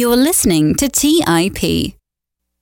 You're listening to TIP.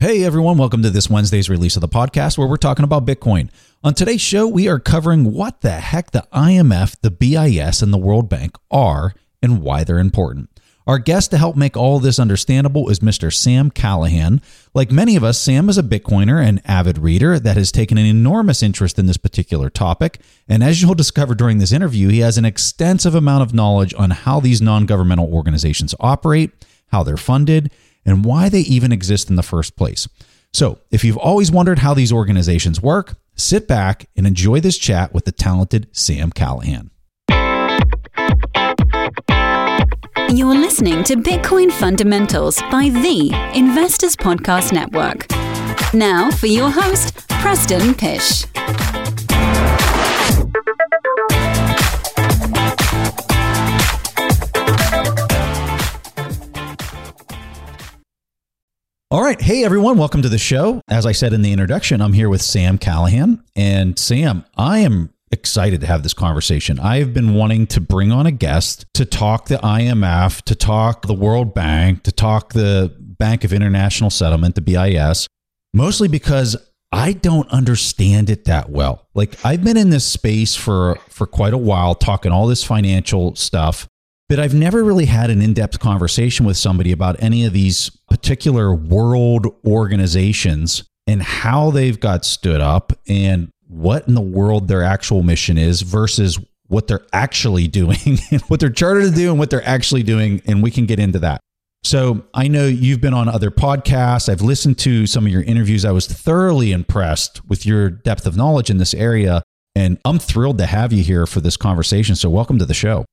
Hey everyone, welcome to this Wednesday's release of the podcast where we're talking about Bitcoin. On today's show, we are covering what the heck the IMF, the BIS, and the World Bank are and why they're important. Our guest to help make all this understandable is Mr. Sam Callahan. Like many of us, Sam is a Bitcoiner and avid reader that has taken an enormous interest in this particular topic. And as you'll discover during this interview, he has an extensive amount of knowledge on how these non governmental organizations operate, how they're funded, and why they even exist in the first place. So, if you've always wondered how these organizations work, sit back and enjoy this chat with the talented Sam Callahan. You're listening to Bitcoin Fundamentals by the Investors Podcast Network. Now for your host, Preston Pysh. All right. Hey, everyone. Welcome to the show. As I said in the introduction, I'm here with Sam Callahan. And Sam, I am excited to have this conversation. I've been wanting to bring on a guest to talk the IMF, to talk the World Bank, to talk the Bank of International Settlement, the BIS, mostly because I don't understand it that well. Like I've been in this space for for quite a while talking all this financial stuff but I've never really had an in depth conversation with somebody about any of these particular world organizations and how they've got stood up and what in the world their actual mission is versus what they're actually doing and what they're chartered to do and what they're actually doing. And we can get into that. So I know you've been on other podcasts. I've listened to some of your interviews. I was thoroughly impressed with your depth of knowledge in this area. And I'm thrilled to have you here for this conversation. So welcome to the show.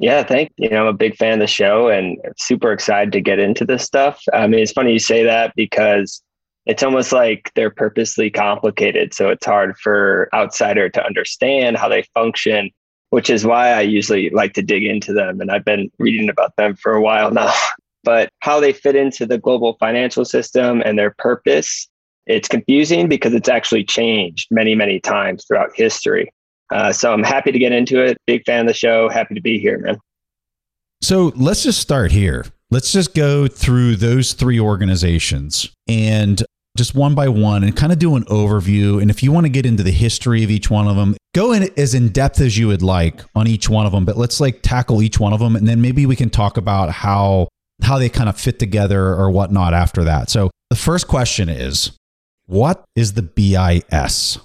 Yeah, thank you. know, I'm a big fan of the show and super excited to get into this stuff. I mean, it's funny you say that because it's almost like they're purposely complicated. So it's hard for outsider to understand how they function, which is why I usually like to dig into them. And I've been reading about them for a while now. But how they fit into the global financial system and their purpose, it's confusing because it's actually changed many, many times throughout history. Uh, so I'm happy to get into it. Big fan of the show. Happy to be here, man. So let's just start here. Let's just go through those three organizations and just one by one and kind of do an overview. And if you want to get into the history of each one of them, go in as in depth as you would like on each one of them. But let's like tackle each one of them, and then maybe we can talk about how how they kind of fit together or whatnot after that. So the first question is, what is the BIS?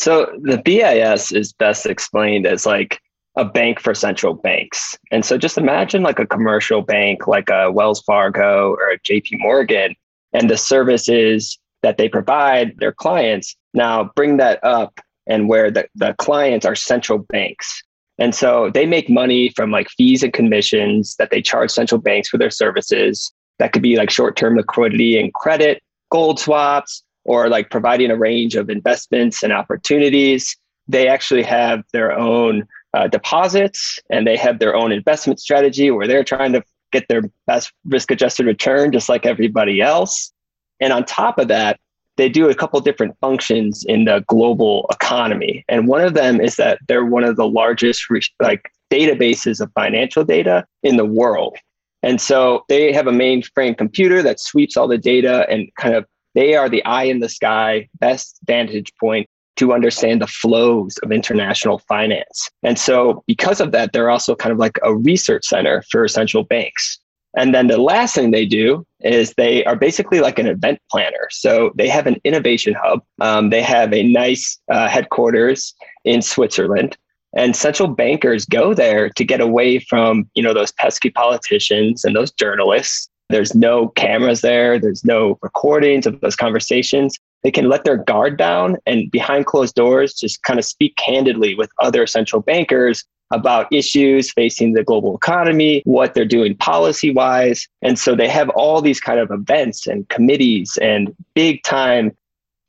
So the BIS is best explained as like a bank for central banks. And so just imagine like a commercial bank like a Wells Fargo or a JP Morgan and the services that they provide their clients. Now bring that up and where the, the clients are central banks. And so they make money from like fees and commissions that they charge central banks for their services. That could be like short term liquidity and credit, gold swaps, or like providing a range of investments and opportunities. They actually have their own uh, deposits and they have their own investment strategy where they're trying to get their best risk adjusted return, just like everybody else. And on top of that, they do a couple different functions in the global economy. And one of them is that they're one of the largest like databases of financial data in the world. And so they have a mainframe computer that sweeps all the data and kind of they are the eye in the sky, best vantage point to understand the flows of international finance. And so, because of that, they're also kind of like a research center for central banks. And then the last thing they do is they are basically like an event planner. So they have an innovation hub. Um, they have a nice uh, headquarters in Switzerland, and central bankers go there to get away from you know those pesky politicians and those journalists there's no cameras there. There's no recordings of those conversations. They can let their guard down and behind closed doors just kind of speak candidly with other central bankers about issues facing the global economy, what they're doing policy wise. And so they have all these kind of events and committees and big time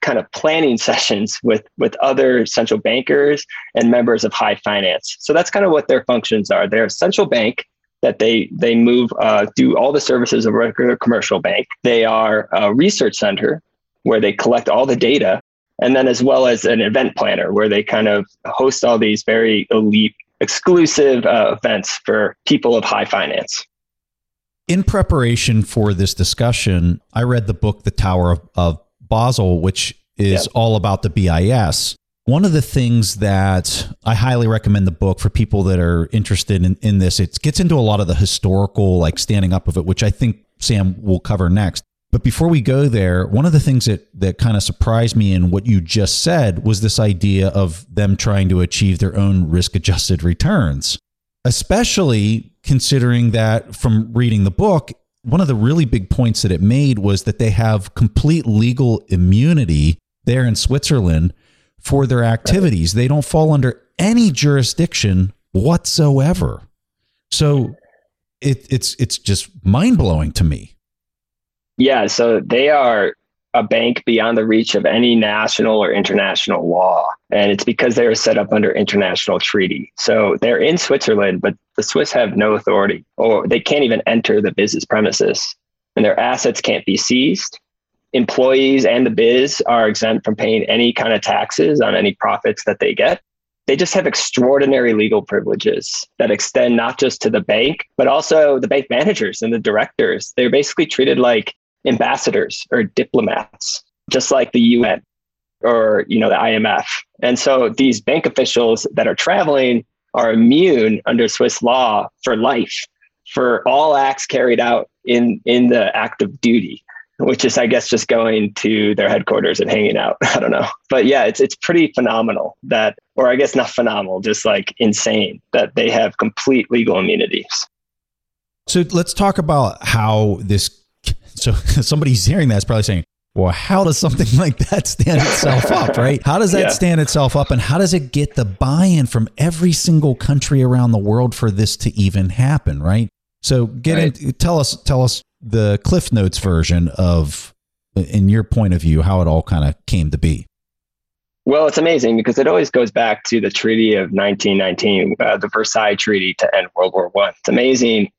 kind of planning sessions with with other central bankers and members of high finance. So that's kind of what their functions are. They're a central bank that they they move uh, do all the services of a regular commercial bank. They are a research center where they collect all the data, and then as well as an event planner where they kind of host all these very elite, exclusive uh, events for people of high finance. in preparation for this discussion, I read the book The Tower of, of Basel, which is yeah. all about the BIS. One of the things that I highly recommend the book for people that are interested in, in this, it gets into a lot of the historical, like standing up of it, which I think Sam will cover next. But before we go there, one of the things that, that kind of surprised me in what you just said was this idea of them trying to achieve their own risk adjusted returns, especially considering that from reading the book, one of the really big points that it made was that they have complete legal immunity there in Switzerland for their activities. They don't fall under any jurisdiction whatsoever. So it, it's it's just mind blowing to me. Yeah, so they are a bank beyond the reach of any national or international law. And it's because they are set up under international treaty. So they're in Switzerland, but the Swiss have no authority or they can't even enter the business premises and their assets can't be seized employees and the biz are exempt from paying any kind of taxes on any profits that they get. They just have extraordinary legal privileges that extend not just to the bank, but also the bank managers and the directors. They're basically treated like ambassadors or diplomats, just like the UN or you know the IMF. And so these bank officials that are traveling are immune under Swiss law for life for all acts carried out in in the act of duty which is I guess just going to their headquarters and hanging out. I don't know. But yeah, it's it's pretty phenomenal that or I guess not phenomenal, just like insane that they have complete legal immunities. So let's talk about how this so somebody's hearing that is probably saying, well, how does something like that stand itself up, right? How does that yeah. stand itself up and how does it get the buy-in from every single country around the world for this to even happen, right? So get right. in tell us tell us the Cliff Notes version of, in your point of view, how it all kind of came to be? Well, it's amazing because it always goes back to the Treaty of 1919, uh, the Versailles Treaty to end World War One. It's amazing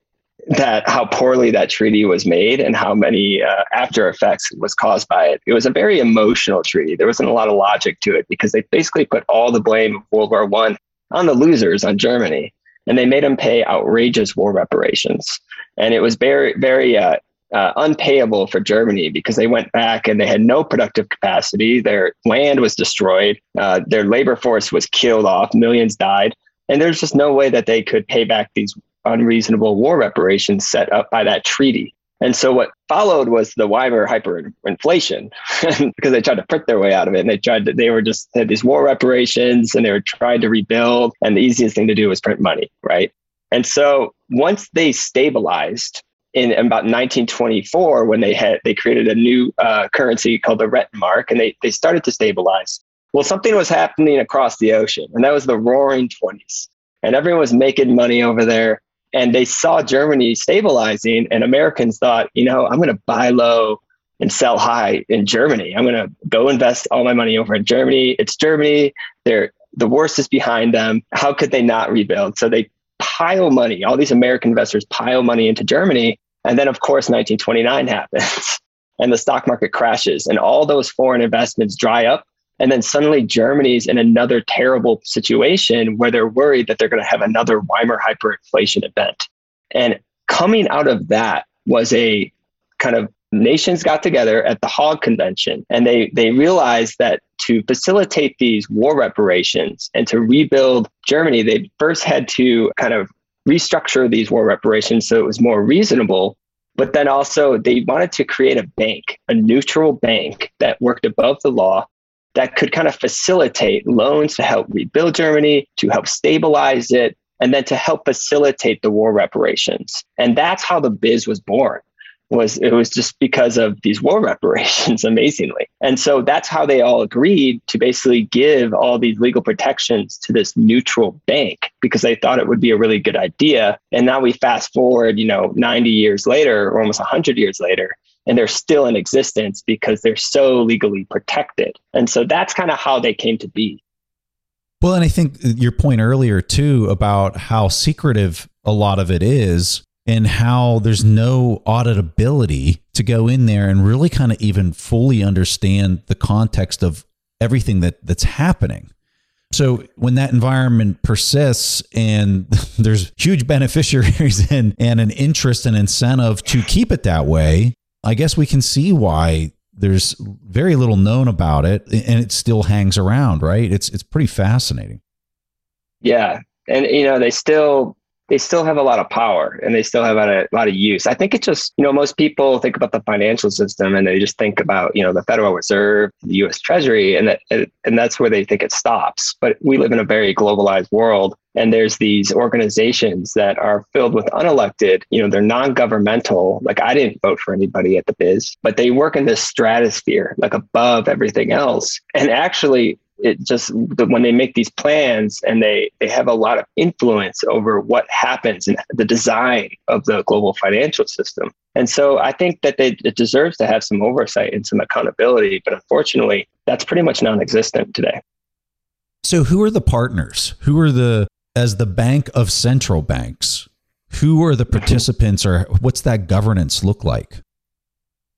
that how poorly that treaty was made and how many uh, after effects was caused by it. It was a very emotional treaty. There wasn't a lot of logic to it because they basically put all the blame of World War One on the losers, on Germany, and they made them pay outrageous war reparations and it was very very uh, uh, unpayable for Germany because they went back and they had no productive capacity. Their land was destroyed. Uh, their labor force was killed off. Millions died, and there's just no way that they could pay back these unreasonable war reparations set up by that treaty. And so what followed was the Weimar hyperinflation because they tried to print their way out of it. And they tried to, they were just had these war reparations and they were trying to rebuild. And the easiest thing to do was print money, right? And so once they stabilized in about 1924, when they had they created a new uh, currency called the Rentenmark, and they they started to stabilize. Well, something was happening across the ocean, and that was the Roaring Twenties, and everyone was making money over there. And they saw Germany stabilizing, and Americans thought, you know, I'm going to buy low and sell high in Germany. I'm going to go invest all my money over in Germany. It's Germany. They're the worst is behind them. How could they not rebuild? So they pile money. All these American investors pile money into Germany. And then, of course, 1929 happens and the stock market crashes and all those foreign investments dry up. And then suddenly Germany's in another terrible situation where they're worried that they're going to have another Weimar hyperinflation event. And coming out of that was a kind of nations got together at the Hague Convention and they, they realized that to facilitate these war reparations and to rebuild Germany, they first had to kind of restructure these war reparations so it was more reasonable. But then also, they wanted to create a bank, a neutral bank that worked above the law that could kind of facilitate loans to help rebuild Germany, to help stabilize it, and then to help facilitate the war reparations. And that's how the biz was born was it was just because of these war reparations amazingly. And so that's how they all agreed to basically give all these legal protections to this neutral bank because they thought it would be a really good idea. And now we fast forward you know 90 years later or almost 100 years later and they're still in existence because they're so legally protected. And so that's kind of how they came to be. Well and i think your point earlier too about how secretive a lot of it is and how there's no auditability to go in there and really kind of even fully understand the context of everything that that's happening. So when that environment persists and there's huge beneficiaries and, and an interest and incentive to keep it that way, I guess we can see why there's very little known about it and it still hangs around, right? It's it's pretty fascinating. Yeah. And you know, they still they still have a lot of power and they still have a, lot of use. I think it's just, you know, most people think about the financial system and they just think about, you know, the Federal Reserve, the US Treasury, and that, and that's where they think it stops. But we live in a very globalized world and there's these organizations that are filled with unelected, you know, they're non-governmental. Like I didn't vote for anybody at the biz, but they work in this stratosphere, like above everything else. And actually it just when they make these plans and they they have a lot of influence over what happens in the design of the global financial system. And so i think that they, it deserves to have some oversight and some accountability but unfortunately that's pretty much non-existent today. So who are the partners? Who are the as the bank of central banks who are the participants or what's that governance look like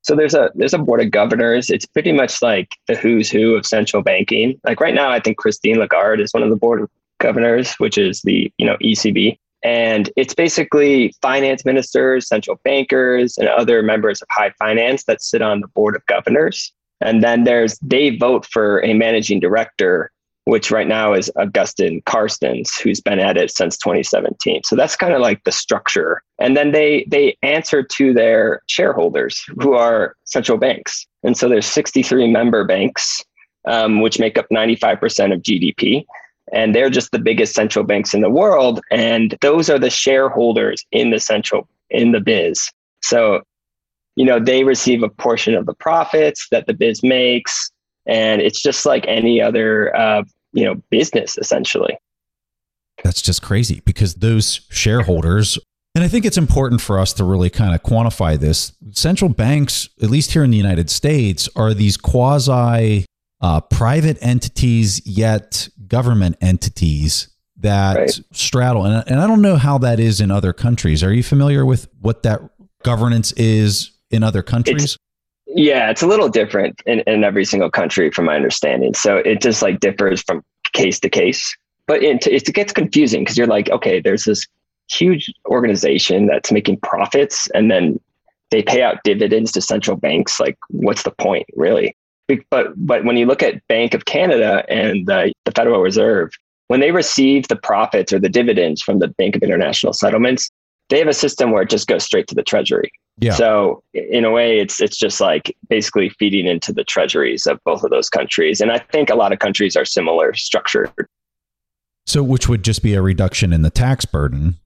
so there's a there's a board of governors. It's pretty much like the who's who of central banking. Like right now, I think Christine Lagarde is one of the board of governors, which is the you know ECB, and it's basically finance ministers, central bankers, and other members of high finance that sit on the board of governors. And then there's they vote for a managing director which right now is Augustin Carstens, who's been at it since 2017. So that's kind of like the structure. And then they they answer to their shareholders, who are central banks. And so there's 63 member banks, um, which make up 95% of GDP. And they're just the biggest central banks in the world. And those are the shareholders in the central in the biz. So, you know, they receive a portion of the profits that the biz makes and it's just like any other uh, you know business essentially that's just crazy because those shareholders and I think it's important for us to really kind of quantify this. Central banks, at least here in the United States, are these quasi uh, private entities, yet government entities that right. straddle. And, and I don't know how that is in other countries. Are you familiar with what that governance is in other countries? It's, yeah, it's a little different in, in every single country, from my understanding. So it just like differs from case to case. But it, it gets confusing because you're like, okay, there's this huge organization that's making profits, and then they pay out dividends to central banks. Like, what's the point, really? But but when you look at Bank of Canada and the, the Federal Reserve, when they receive the profits or the dividends from the Bank of International Settlements, they have a system where it just goes straight to the treasury. Yeah. So in a way, it's it's just like basically feeding into the treasuries of both of those countries, and I think a lot of countries are similar structured. So, which would just be a reduction in the tax burden.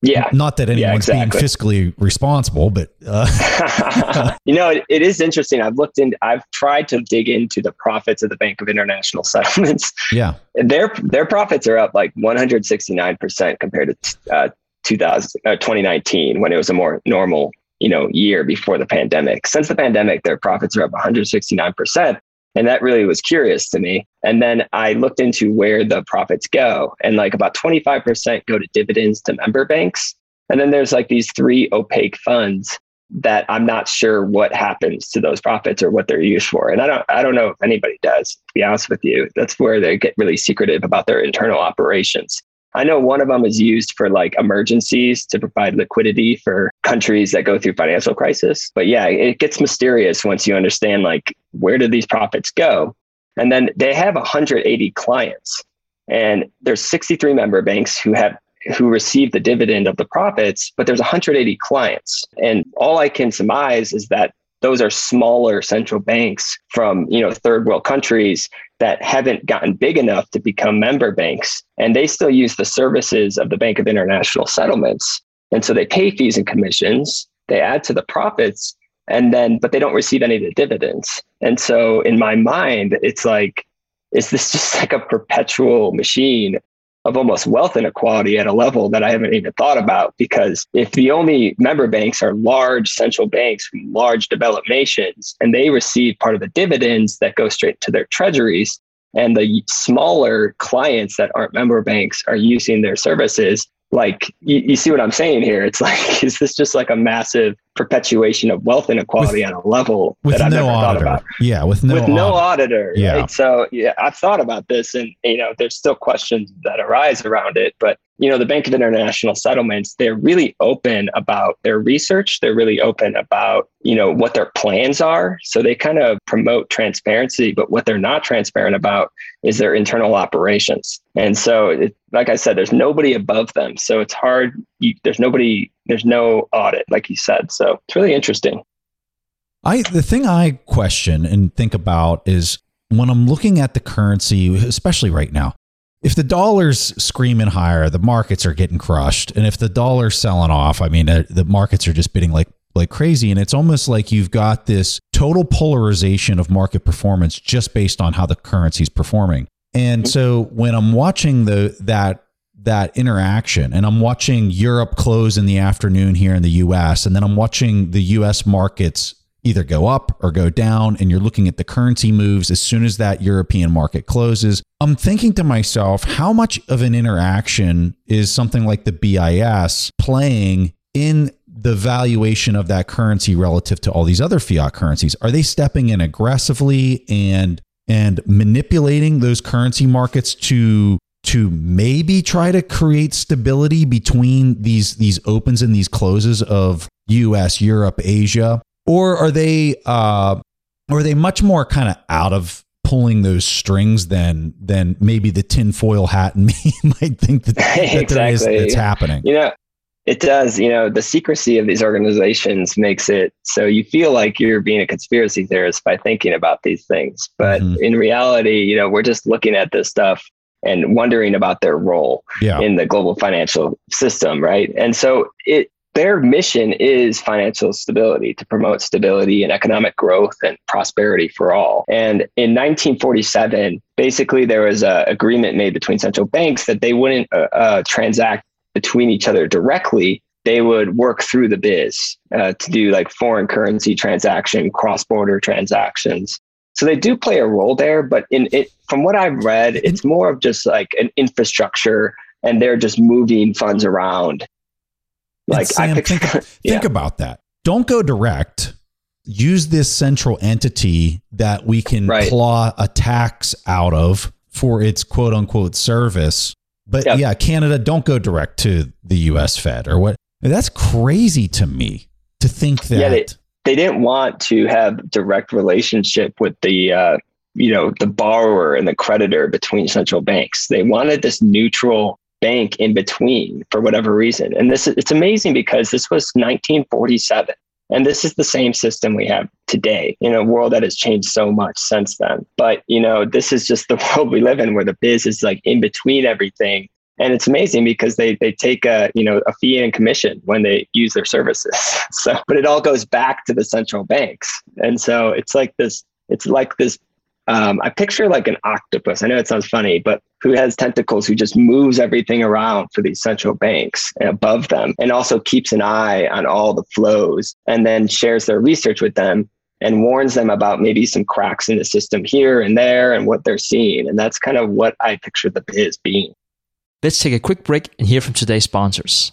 Yeah. Not that anyone's yeah, exactly. being fiscally responsible, but uh. you know, it, it is interesting. I've looked in. I've tried to dig into the profits of the Bank of International Settlements. Yeah. Their their profits are up like 169 percent compared to uh, 2000, uh, 2019 when it was a more normal you know year before the pandemic. Since the pandemic, their profits are up 169 percent. And that really was curious to me. And then I looked into where the profits go, and like about 25% go to dividends to member banks. And then there's like these three opaque funds that I'm not sure what happens to those profits or what they're used for. And I don't I don't know if anybody does, to be honest with you. That's where they get really secretive about their internal operations. I know one of them is used for like emergencies to provide liquidity for countries that go through financial crisis. But yeah, it gets mysterious once you understand like where do these profits go? And then they have 180 clients and there's 63 member banks who have who receive the dividend of the profits, but there's 180 clients. And all I can surmise is that those are smaller central banks from you know third world countries that haven't gotten big enough to become member banks and they still use the services of the bank of international settlements. And so they pay fees and commissions they add to the profits and then but they don't receive any of the dividends. And so in my mind it's like is this just like a perpetual machine of almost wealth inequality at a level that I haven't even thought about. Because if the only member banks are large central banks from large developed nations and they receive part of the dividends that go straight to their treasuries, and the smaller clients that aren't member banks are using their services, like you, you, see what I'm saying here? It's like, is this just like a massive perpetuation of wealth inequality with, on a level that I've no never auditor. thought about? Yeah, with no with auditor. no auditor. Yeah. Right? So yeah, I've thought about this, and you know, there's still questions that arise around it. But you know, the Bank of International Settlements, they're really open about their research. They're really open about you know what their plans are. So they kind of promote transparency, but what they're not transparent about is their internal operations. And so, it, like I said, there's nobody above them. So it's hard. You, there's nobody, there's no audit, like you said. So it's really interesting. I the thing I question and think about is when I'm looking at the currency, especially right now. If the dollar's screaming higher, the markets are getting crushed, and if the dollar's selling off, I mean, uh, the markets are just bidding like like crazy, and it's almost like you've got this total polarization of market performance just based on how the currency's performing. And so when I'm watching the that that interaction and I'm watching Europe close in the afternoon here in the US and then I'm watching the US markets either go up or go down and you're looking at the currency moves as soon as that European market closes I'm thinking to myself how much of an interaction is something like the BIS playing in the valuation of that currency relative to all these other fiat currencies? Are they stepping in aggressively and and manipulating those currency markets to to maybe try to create stability between these these opens and these closes of US, Europe, Asia, or are they uh, or are they much more kind of out of pulling those strings than than maybe the tinfoil hat and me might think that, that exactly. there is that's happening. You know, it does. You know, the secrecy of these organizations makes it so you feel like you're being a conspiracy theorist by thinking about these things. But mm-hmm. in reality, you know, we're just looking at this stuff and wondering about their role yeah. in the global financial system, right? And so it their mission is financial stability to promote stability and economic growth and prosperity for all. And in 1947, basically there was an agreement made between central banks that they wouldn't uh, uh, transact between each other directly. They would work through the biz uh, to do like foreign currency transaction, cross border transactions. So they do play a role there, but in it, from what I've read, it's more of just like an infrastructure, and they're just moving funds around. Like Sam, I picture, think, yeah. think about that. Don't go direct. Use this central entity that we can right. claw a tax out of for its quote unquote service. But yep. yeah, Canada, don't go direct to the US Fed or what. That's crazy to me to think that. Yeah, they, they didn't want to have direct relationship with the uh, you know the borrower and the creditor between central banks. They wanted this neutral bank in between for whatever reason. And this it's amazing because this was 1947. And this is the same system we have today in a world that has changed so much since then. But, you know, this is just the world we live in where the biz is like in between everything. And it's amazing because they, they take a, you know, a fee and commission when they use their services. So, but it all goes back to the central banks. And so it's like this, it's like this um, I picture like an octopus. I know it sounds funny, but who has tentacles, who just moves everything around for these central banks and above them, and also keeps an eye on all the flows, and then shares their research with them and warns them about maybe some cracks in the system here and there and what they're seeing. And that's kind of what I picture the biz being. Let's take a quick break and hear from today's sponsors.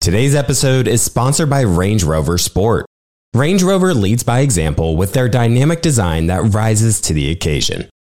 Today's episode is sponsored by Range Rover Sport. Range Rover leads by example with their dynamic design that rises to the occasion.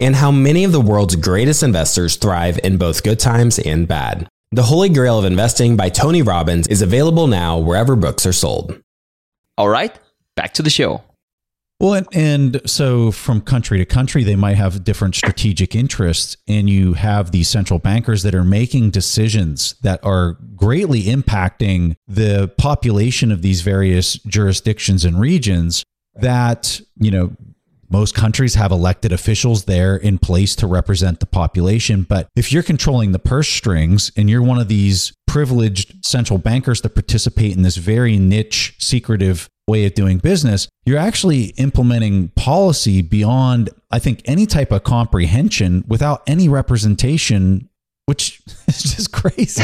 and how many of the world's greatest investors thrive in both good times and bad. The Holy Grail of Investing by Tony Robbins is available now wherever books are sold. All right, back to the show. Well, and, and, so from country to country, they might have different strategic interests, and you have these central bankers that are making decisions that are greatly impacting the population of these various jurisdictions and regions. That you know most countries have elected officials there in place to represent the population. But if you're controlling the purse strings and you're one of these privileged central bankers that participate in this very niche, secretive way of doing business, you're actually implementing policy beyond, I think, any type of comprehension without any representation, which is just crazy.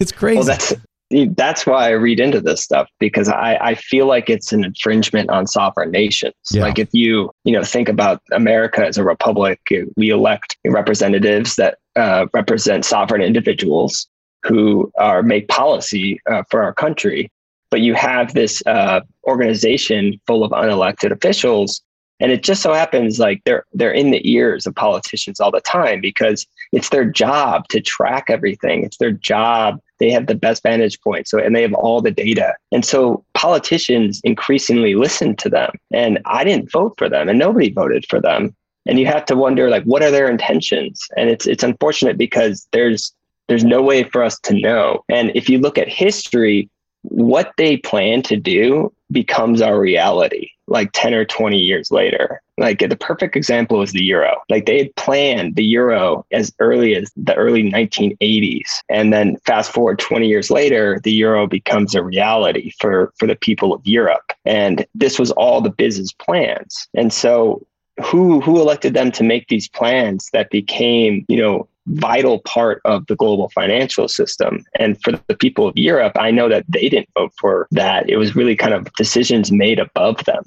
It's crazy. Well, that's that's why I read into this stuff because I, I feel like it's an infringement on sovereign nations. Yeah. Like if you you know think about America as a republic, we elect representatives that uh, represent sovereign individuals who are make policy uh, for our country. But you have this uh, organization full of unelected officials and it just so happens like they're they're in the ears of politicians all the time because it's their job to track everything it's their job they have the best vantage point so and they have all the data. And so politicians increasingly listen to them and i didn't vote for them and nobody voted for them. And you have to wonder like what are their intentions? And it's it's unfortunate because there's there's no way for us to know. And if you look at history what they plan to do becomes our reality like 10 or 20 years later. Like the perfect example is the euro. Like they had planned the euro as early as the early 1980s. And then fast forward 20 years later, the euro becomes a reality for, for the people of Europe. And this was all the business plans. And so who who elected them to make these plans that became, you know, vital part of the global financial system. And for the people of Europe, I know that they didn't vote for that. It was really kind of decisions made above them.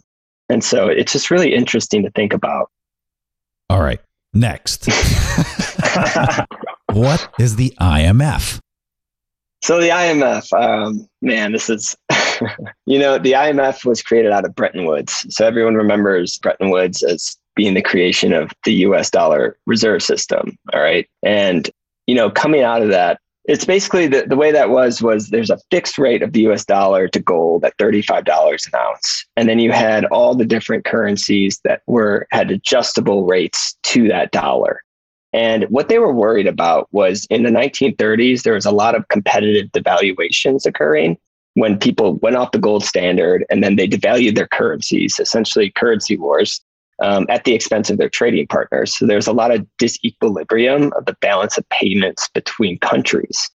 And so it's just really interesting to think about. All right. Next. what is the IMF? So the IMF, um, man, this is, you know, the IMF was created out of Bretton Woods. So everyone remembers Bretton Woods as being the creation of the US dollar reserve system. All right. And, you know, coming out of that, it's basically the, the way that was was there's a fixed rate of the US dollar to gold at $35 an ounce. And then you had all the different currencies that were had adjustable rates to that dollar. And what they were worried about was in the 1930s, there was a lot of competitive devaluations occurring when people went off the gold standard and then they devalued their currencies, essentially currency wars um, at the expense of their trading partners. So there's a lot of disequilibrium of the balance of payments between countries.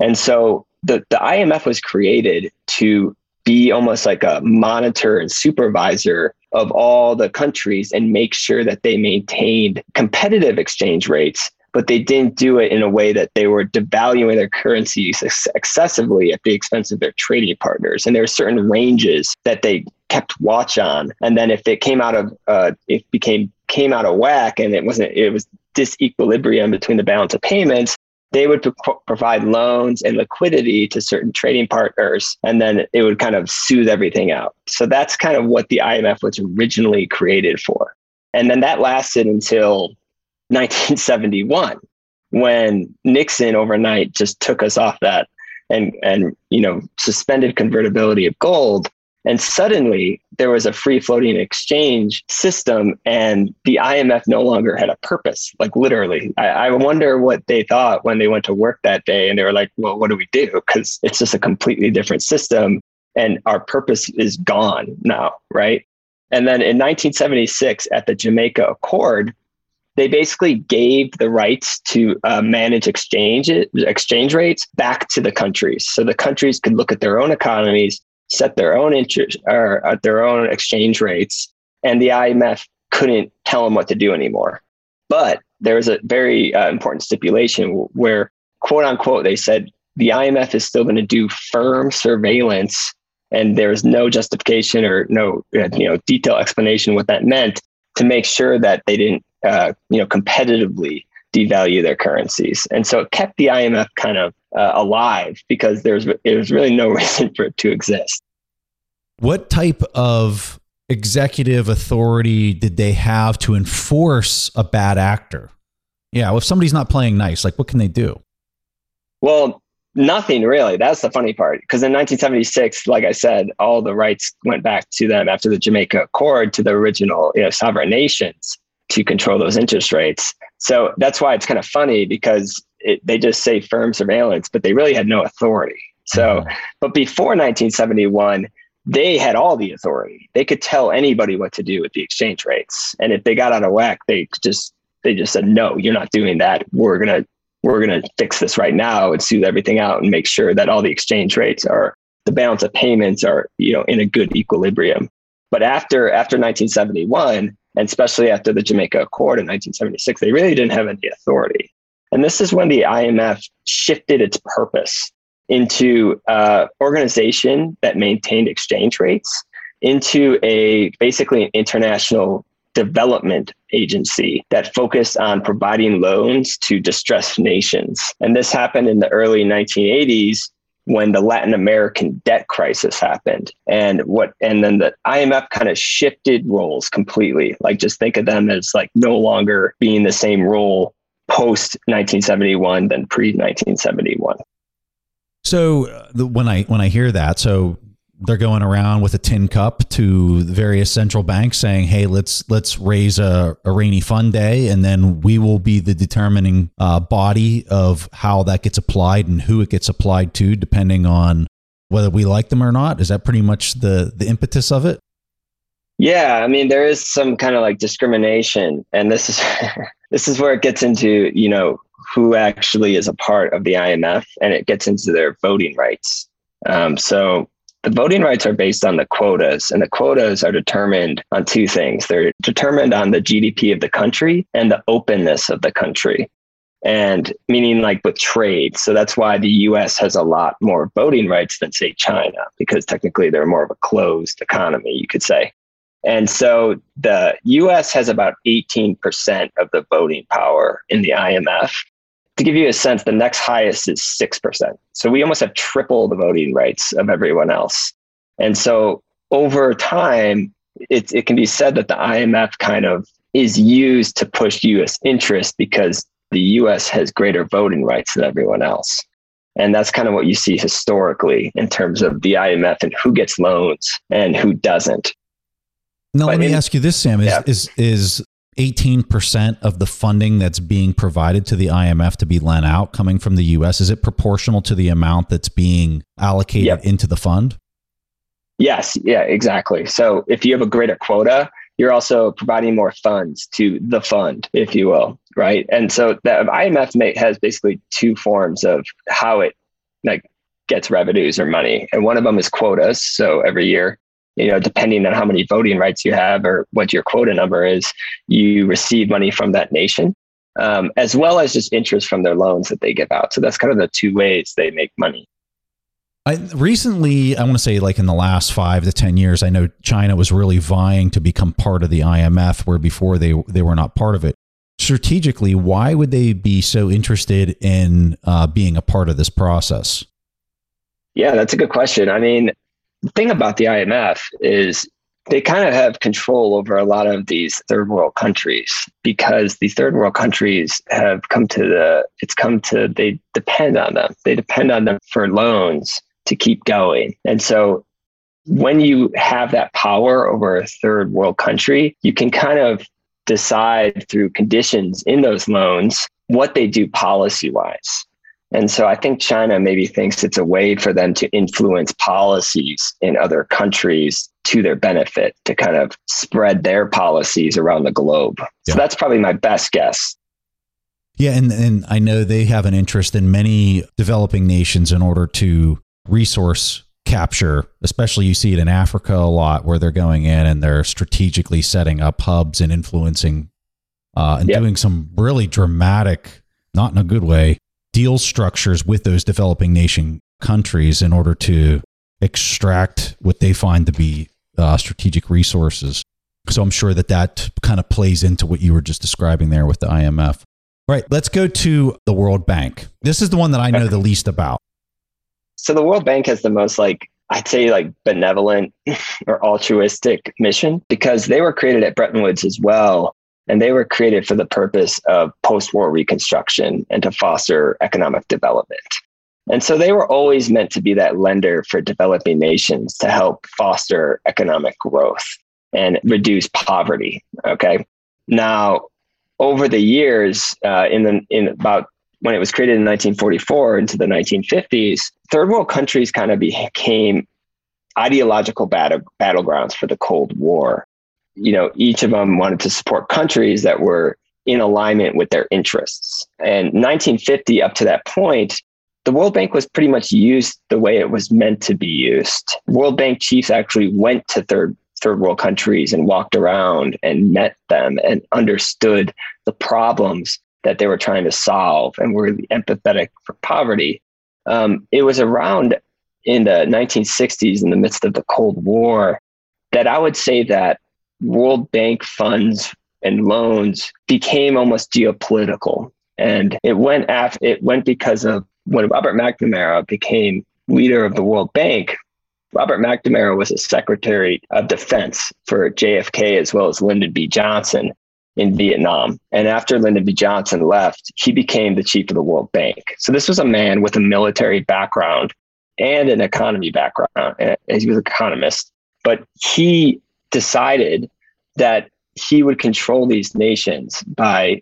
And so the, the IMF was created to be almost like a monitor and supervisor of all the countries and make sure that they maintained competitive exchange rates, but they didn't do it in a way that they were devaluing their currencies ex- excessively at the expense of their trading partners. And there are certain ranges that they kept watch on. And then if it came out of, uh, it became came out of whack and it wasn't, it was disequilibrium between the balance of payments, they would pro- provide loans and liquidity to certain trading partners, and then it would kind of soothe everything out. So that's kind of what the IMF was originally created for. And then that lasted until 1971 when Nixon overnight just took us off that and and you know suspended convertibility of gold and suddenly there was a free floating exchange system and the IMF no longer had a purpose, like literally. I, I, wonder what they thought when they went to work that day and they were like, well, what do we do? Because it's just a completely different system and our purpose is gone now, right? And then in 1976 at the Jamaica Accord, they basically gave the rights to uh, manage exchange exchange rates back to the countries, so the countries could look at their own economies, set their own interest or at their own exchange rates, and the IMF couldn't tell them what to do anymore. But there was a very uh, important stipulation where, quote unquote, they said the IMF is still going to do firm surveillance, and there was no justification or no uh, you know detailed explanation what that meant to make sure that they didn't uh, you know, competitively devalue their currencies. And so it kept the IMF kind of uh, alive because there's there was really no reason for it to exist. What type of executive authority did they have to enforce a bad actor? Yeah, well, if somebody's not playing nice, like what can they do? Well, nothing really. That's the funny part. Because in 1976, like I said, all the rights went back to them after the Jamaica Accord to the original you know, sovereign nations to control those interest rates. So that's why it's kind of funny because it, they just say firm surveillance, but they really had no authority. So, mm-hmm. but before 1971, they had all the authority. They could tell anybody what to do with the exchange rates, and if they got out of whack, they just they just said, "No, you're not doing that. We're gonna we're gonna fix this right now and soothe everything out and make sure that all the exchange rates are the balance of payments are you know in a good equilibrium." But after after 1971, and especially after the Jamaica Accord in 1976, they really didn't have any authority. And this is when the IMF shifted its purpose into an organization that maintained exchange rates into a basically an international development agency that focused on providing loans to distressed nations. And this happened in the early 1980s when the Latin American debt crisis happened. And what and then the IMF kind of shifted roles completely. Like just think of them as like no longer being the same role post 1971 than pre 1971. So uh, the, when I when I hear that, so they're going around with a tin cup to various central banks saying, "Hey, let's let's raise a, a rainy fund day, and then we will be the determining uh, body of how that gets applied and who it gets applied to, depending on whether we like them or not." Is that pretty much the the impetus of it? Yeah, I mean, there is some kind of like discrimination, and this is this is where it gets into you know who actually is a part of the IMF, and it gets into their voting rights. Um, so the voting rights are based on the quotas, and the quotas are determined on two things. They're determined on the GDP of the country and the openness of the country. And meaning like with trade. So that's why the US has a lot more voting rights than, say, China, because technically they're more of a closed economy, you could say. And so the US has about 18% of the voting power in the IMF to give you a sense, the next highest is 6%. So we almost have triple the voting rights of everyone else. And so over time, it, it can be said that the IMF kind of is used to push US interest because the US has greater voting rights than everyone else. And that's kind of what you see historically in terms of the IMF and who gets loans and who doesn't. Now, but let me in, ask you this, Sam: Is yeah. is is 18% of the funding that's being provided to the IMF to be lent out coming from the US? Is it proportional to the amount that's being allocated yep. into the fund? Yes, yeah, exactly. So if you have a greater quota, you're also providing more funds to the fund, if you will, right? And so the IMF has basically two forms of how it like gets revenues or money, and one of them is quotas. So every year you know, depending on how many voting rights you have or what your quota number is, you receive money from that nation. um, as well as just interest from their loans that they give out. So that's kind of the two ways they make money. I, recently, I want to say like in the last five to ten years, I know China was really vying to become part of the IMF, where before they they were not part of it. Strategically, why would they be so interested in uh, being a part of this process? Yeah, that's a good question. I mean, the thing about the IMF is they kind of have control over a lot of these third world countries because these third world countries have come to the it's come to they depend on them. They depend on them for loans to keep going. And so when you have that power over a third world country you can kind of decide through conditions in those loans what they do policy wise and so I think China maybe thinks it's a way for them to influence policies in other countries to their benefit to kind of spread their policies around the globe. Yeah. So that's probably my best guess. Yeah, and, and I know they have an interest in many developing nations in order to resource capture, especially you see it in Africa a lot where they're going in and they're strategically setting up hubs and influencing uh, and yep. doing some really dramatic, not in a good way, deal structures with those developing nation countries in order to extract what they find to be uh, strategic resources. So I'm sure that that kind of plays into what you were just describing there with the IMF. All right, let's go to the World Bank. This is the one that I know the least about. So the World Bank has the most like I'd say like benevolent or altruistic mission because they were created at Bretton Woods as well and they were created for the purpose of post war reconstruction and to foster economic development. And so they were always meant to be that lender for developing nations to help foster economic growth and reduce poverty. Okay. Now, over the years, uh, in the in about when it was created in 1944 into the 1950s, third world countries kind of became ideological battle, battlegrounds for the Cold War you know, each of them wanted to support countries that were in alignment with their interests. And 1950 up to that point, the World Bank was pretty much used the way it was meant to be used. World Bank chiefs actually went to third third world countries and walked around and met them and understood the problems that they were trying to solve and were empathetic for poverty. Um, it was around in the 1960s, in the midst of the Cold War, that I would say that World Bank funds and loans became almost geopolitical. And it went after, it went because of when Robert McNamara became leader of the World Bank. Robert McNamara was a Secretary of Defense for JFK as well as Lyndon B. Johnson in Vietnam. And after Lyndon B. Johnson left, he became the chief of the World Bank. So this was a man with a military background and an economy background. He was an economist, but he decided that he would control these nations by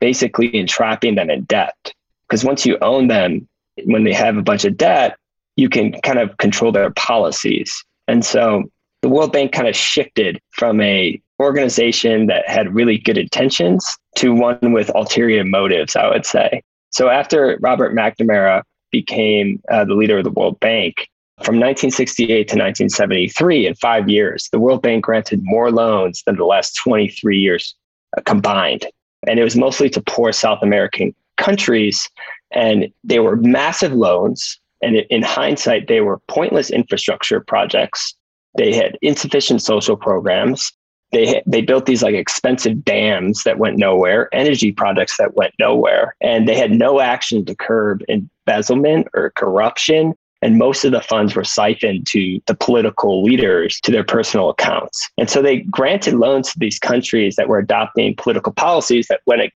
basically entrapping them in debt. Because once you own them, when they have a bunch of debt, you can kind of control their policies. And so the World Bank kind of shifted from a organization that had really good intentions to one with ulterior motives, I would say. So after Robert McNamara became uh, the leader of the World Bank, from 1968 to 1973, in five years, the World Bank granted more loans than the last 23 years uh, combined. And it was mostly to poor South American countries. And they were massive loans. And in hindsight, they were pointless infrastructure projects. They had insufficient social programs. They, they built these like expensive dams that went nowhere, energy projects that went nowhere, and they had no action to curb embezzlement or corruption and most of the funds were siphoned to the political leaders to their personal accounts. And so they granted loans to these countries that were adopting political policies that went,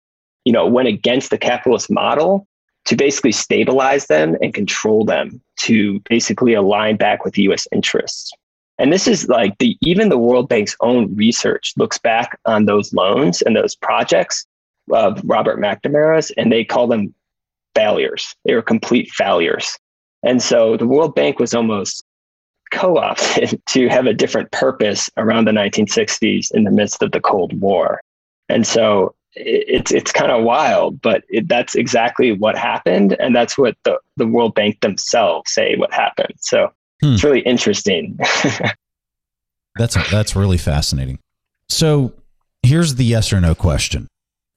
you know, went against the capitalist model to basically stabilize them and control them to basically align back with US interests. And this is like the even the World Bank's own research looks back on those loans and those projects of Robert McNamara's and they call them failures. They were complete failures. And so the World Bank was almost co opted to have a different purpose around the 1960s in the midst of the Cold War. And so it's it's kind of wild, but it, that's exactly what happened, and that's what the, the World Bank themselves say what happened. So hmm. it's really interesting. that's that's really fascinating. So here's the yes or no question: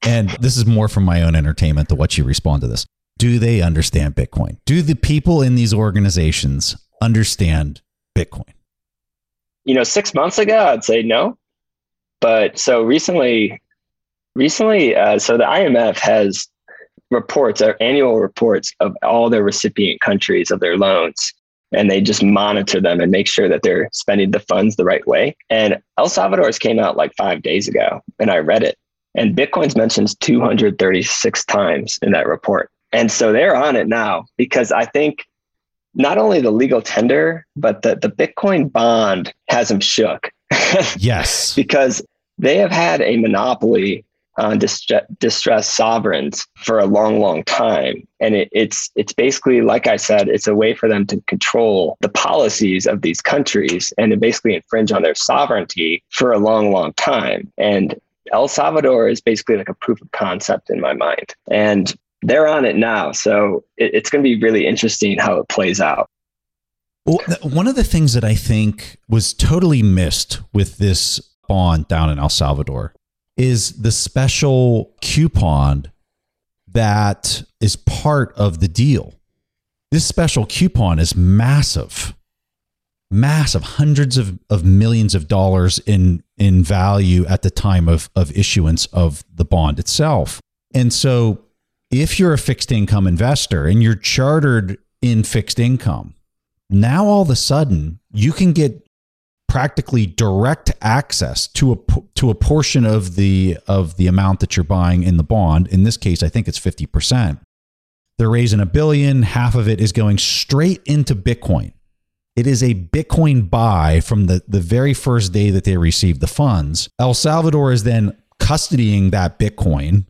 and this is more from my own entertainment to what you respond to this. Do they understand Bitcoin? Do the people in these organizations understand Bitcoin? You know, six months ago, I'd say no. But so recently, recently, uh, so the IMF has reports, our annual reports of all their recipient countries of their loans. And they just monitor them and make sure that they're spending the funds the right way. And El Salvador's came out like five days ago, and I read it. And Bitcoin's mentioned 236 times in that report. And so they're on it now because I think not only the legal tender, but the, the Bitcoin bond has them shook. yes. because they have had a monopoly on distressed sovereigns for a long, long time. And it, it's it's basically, like I said, it's a way for them to control the policies of these countries and to basically infringe on their sovereignty for a long, long time. And El Salvador is basically like a proof of concept in my mind. And they're on it now. So it, it's going to be really interesting how it plays out. Well, one of the things that I think was totally missed with this bond down in El Salvador is the special coupon that is part of the deal. This special coupon is massive, massive, hundreds of, of millions of dollars in, in value at the time of, of issuance of the bond itself. And so, if you're a fixed income investor and you're chartered in fixed income, now all of a sudden you can get practically direct access to a to a portion of the of the amount that you're buying in the bond. In this case, I think it's 50%. They're raising a billion, half of it is going straight into Bitcoin. It is a Bitcoin buy from the, the very first day that they received the funds. El Salvador is then custodying that Bitcoin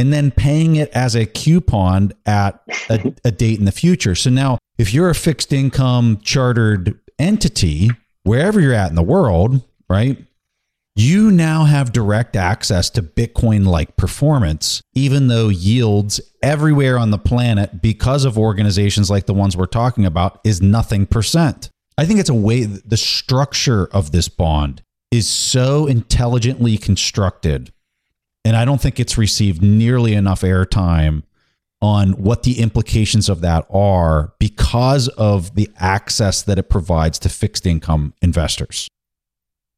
and then paying it as a coupon at a, a date in the future. So now, if you're a fixed income chartered entity, wherever you're at in the world, right? You now have direct access to Bitcoin like performance, even though yields everywhere on the planet, because of organizations like the ones we're talking about, is nothing percent. I think it's a way, the structure of this bond is so intelligently constructed. And I don't think it's received nearly enough airtime on what the implications of that are because of the access that it provides to fixed income investors.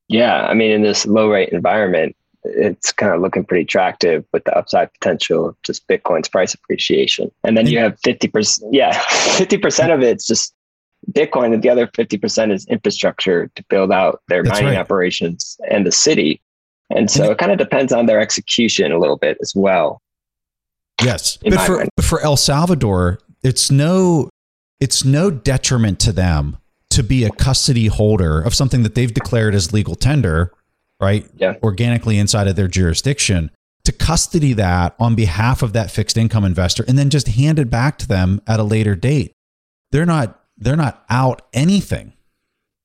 Yeah, I mean, in this low rate environment, it's kind of looking pretty attractive with the upside potential of just Bitcoin's price appreciation. And then you have 50%, yeah, 50% of it's just Bitcoin, and the other 50% is infrastructure to build out their That's mining right. operations and the city. And so it kind of depends on their execution a little bit as well. Yes, but for for El Salvador, it's no it's no detriment to them to be a custody holder of something that they've declared as legal tender, right? Yeah. Organically inside of their jurisdiction to custody that on behalf of that fixed income investor and then just hand it back to them at a later date. They're not they're not out anything,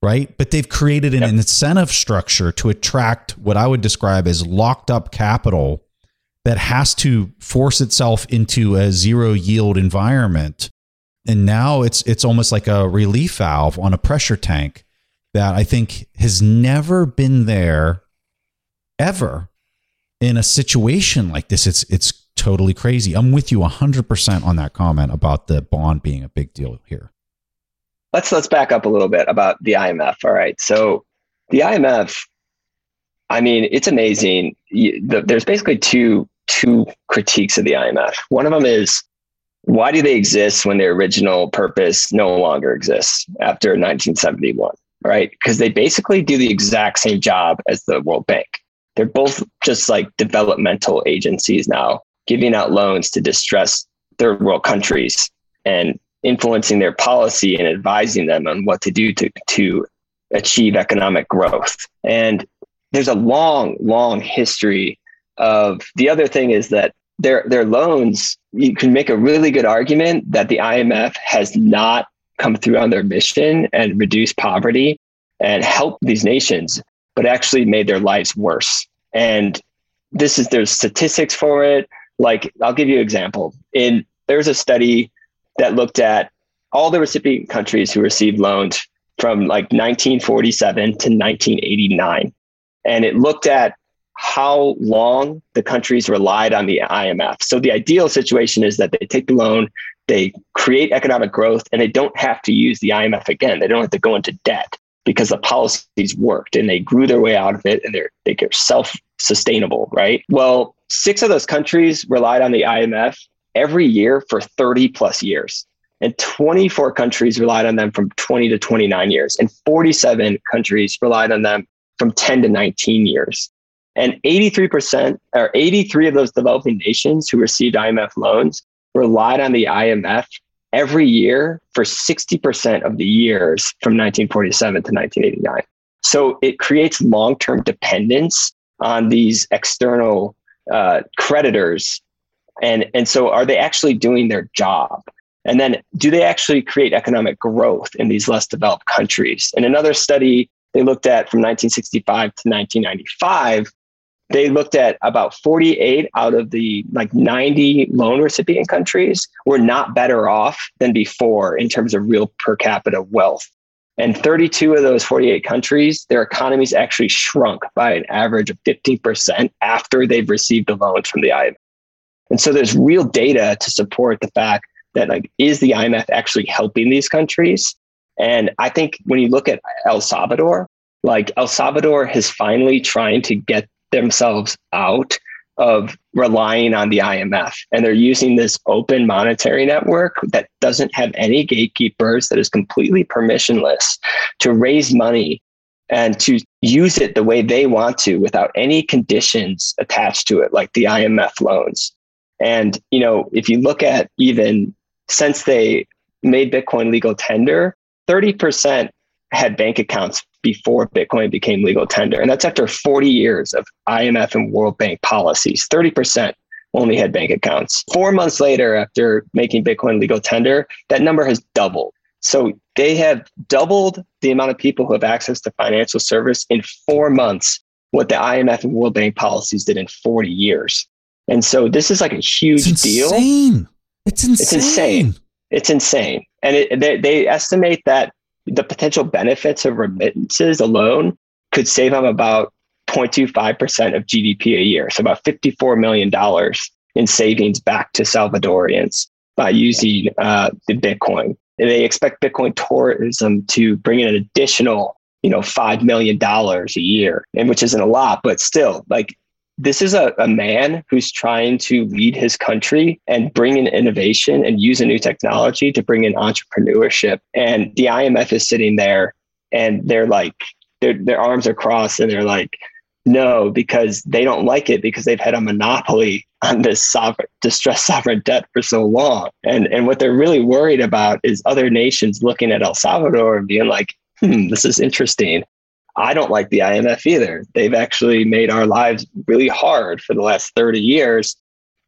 right? But they've created an yep. incentive structure to attract what I would describe as locked up capital that has to force itself into a zero yield environment. And now it's it's almost like a relief valve on a pressure tank that I think has never been there ever in a situation like this. It's it's totally crazy. I'm with you 100% on that comment about the bond being a big deal here. Let's let's back up a little bit about the IMF. All right. So the IMF I mean, it's amazing. There's basically two two critiques of the IMF. One of them is why do they exist when their original purpose no longer exists after 1971? Right? Because they basically do the exact same job as the World Bank. They're both just like developmental agencies now, giving out loans to distressed third world countries and influencing their policy and advising them on what to do to, to achieve economic growth. And there's a long, long history of the other thing is that their their loans you can make a really good argument that the IMF has not come through on their mission and reduce poverty and help these nations but actually made their lives worse. And this is there's statistics for it. Like I'll give you an example. In there's a study that looked at all the recipient countries who received loans from like 1947 to 1989 and it looked at how long the countries relied on the IMF. So the ideal situation is that they take the loan, they create economic growth, and they don't have to use the IMF again. They don't have to go into debt because the policies worked and they grew their way out of it and they're they're self sustainable, right? Well, six of those countries relied on the IMF every year for 30 plus years. And 24 countries relied on them from 20 to 29 years. And 47 countries relied on them from 10 to 19 years. And 83% or 83 of those developing nations who received IMF loans relied on the IMF every year for 60% of the years from 1947 to 1989. So it creates long term dependence on these external uh, creditors. And, and so are they actually doing their job? And then do they actually create economic growth in these less developed countries? In another study they looked at from 1965 to 1995, they looked at about 48 out of the like 90 loan recipient countries were not better off than before in terms of real per capita wealth. And 32 of those 48 countries, their economies actually shrunk by an average of 15% after they've received the loans from the IMF. And so there's real data to support the fact that like is the IMF actually helping these countries? And I think when you look at El Salvador, like El Salvador has finally trying to get themselves out of relying on the IMF. And they're using this open monetary network that doesn't have any gatekeepers, that is completely permissionless to raise money and to use it the way they want to without any conditions attached to it, like the IMF loans. And, you know, if you look at even since they made Bitcoin legal tender, 30% had bank accounts before Bitcoin became legal tender. And that's after 40 years of IMF and World Bank policies. 30% only had bank accounts. Four months later, after making Bitcoin legal tender, that number has doubled. So they have doubled the amount of people who have access to financial service in four months, what the IMF and World Bank policies did in 40 years. And so this is like a huge it's deal. It's insane. It's insane. It's insane. And it, they, they estimate that the potential benefits of remittances alone could save them about 0.25% of GDP a year. So about $54 million in savings back to Salvadorians by using uh, the Bitcoin. And they expect Bitcoin tourism to bring in an additional, you know, $5 million a year, and which isn't a lot, but still like this is a, a man who's trying to lead his country and bring in innovation and use a new technology to bring in entrepreneurship. And the IMF is sitting there and they're like, their, their arms are crossed and they're like, no, because they don't like it because they've had a monopoly on this sovereign, distressed sovereign debt for so long. And, and what they're really worried about is other nations looking at El Salvador and being like, hmm, this is interesting. I don't like the IMF either. They've actually made our lives really hard for the last 30 years.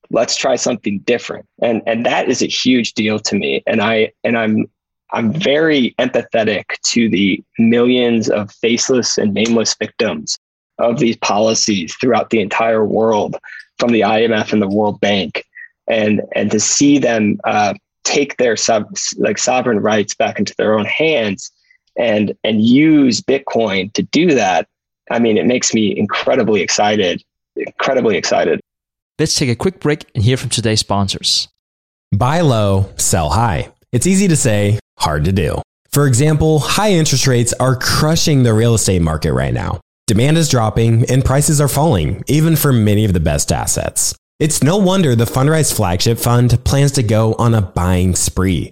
Let's try something different. And and that is a huge deal to me. And I and I'm I'm very empathetic to the millions of faceless and nameless victims of these policies throughout the entire world, from the IMF and the World Bank, and and to see them uh, take their sub like sovereign rights back into their own hands and and use Bitcoin to do that, I mean, it makes me incredibly excited, incredibly excited. Let's take a quick break and hear from today's sponsors. Buy low, sell high. It's easy to say, hard to do. For example, high interest rates are crushing the real estate market right now. Demand is dropping and prices are falling, even for many of the best assets. It's no wonder the Fundrise flagship fund plans to go on a buying spree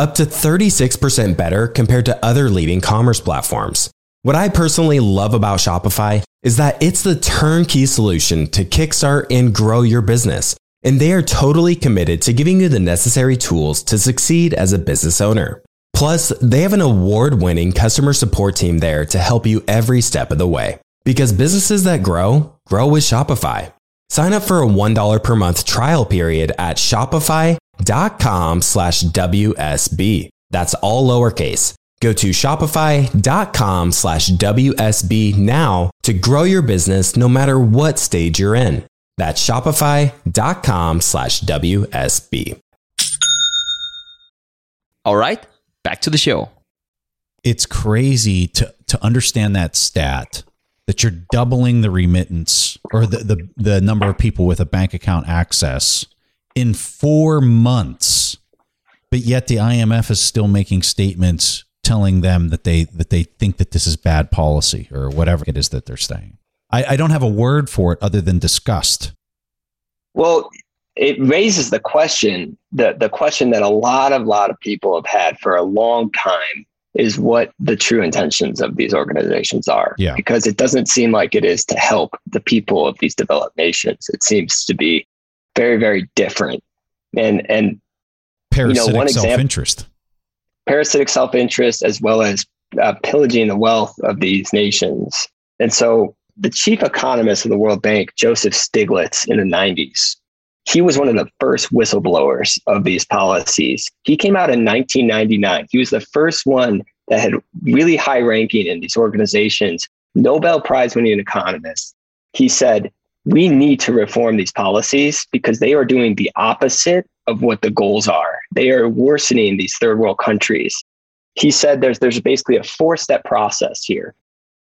up to 36% better compared to other leading commerce platforms. What I personally love about Shopify is that it's the turnkey solution to kickstart and grow your business. And they are totally committed to giving you the necessary tools to succeed as a business owner. Plus, they have an award winning customer support team there to help you every step of the way. Because businesses that grow, grow with Shopify. Sign up for a $1 per month trial period at Shopify shopify.com slash WSB. That's all lowercase. Go to shopify.com slash WSB now to grow your business no matter what stage you're in. That's shopify.com slash WSB. All right, back to the show. It's crazy to, to understand that stat that you're doubling the remittance or the, the, the number of people with a bank account access in four months, but yet the IMF is still making statements telling them that they that they think that this is bad policy or whatever it is that they're saying. I, I don't have a word for it other than disgust. Well, it raises the question the the question that a lot of lot of people have had for a long time is what the true intentions of these organizations are. Yeah. Because it doesn't seem like it is to help the people of these developed nations. It seems to be very very different and and parasitic you know, one self-interest parasitic self-interest as well as uh, pillaging the wealth of these nations and so the chief economist of the world bank joseph stiglitz in the 90s he was one of the first whistleblowers of these policies he came out in 1999 he was the first one that had really high ranking in these organizations nobel prize winning economist he said we need to reform these policies because they are doing the opposite of what the goals are. They are worsening these third world countries. He said there's there's basically a four step process here.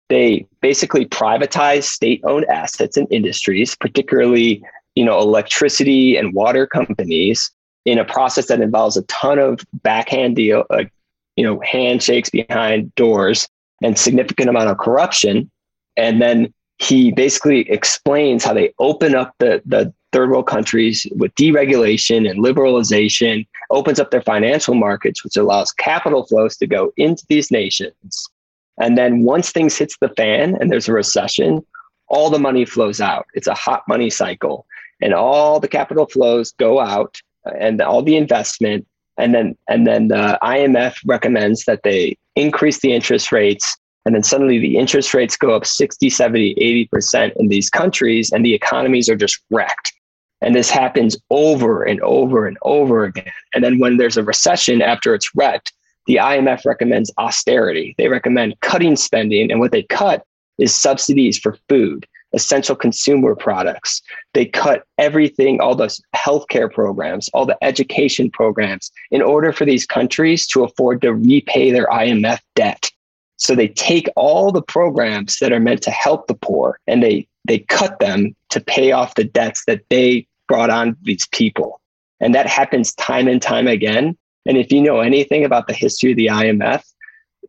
They basically privatize state owned assets and industries, particularly you know electricity and water companies, in a process that involves a ton of backhand deal, uh, you know handshakes behind doors and significant amount of corruption, and then he basically explains how they open up the, the third world countries with deregulation and liberalization, opens up their financial markets, which allows capital flows to go into these nations. And then once things hits the fan and there's a recession, all the money flows out. It's a hot money cycle. And all the capital flows go out uh, and all the investment. And then and then the IMF recommends that they increase the interest rates and then suddenly the interest rates go up 60, 70, 80% in these countries, and the economies are just wrecked. And this happens over and over and over again. And then when there's a recession after it's wrecked, the IMF recommends austerity. They recommend cutting spending, and what they cut is subsidies for food. Essential consumer products. They cut everything, all the healthcare programs, all the education programs, in order for these countries to afford to repay their IMF debt. So they take all the programs that are meant to help the poor and they they cut them to pay off the debts that they brought on these people. And that happens time and time again. And if you know anything about the history of the IMF,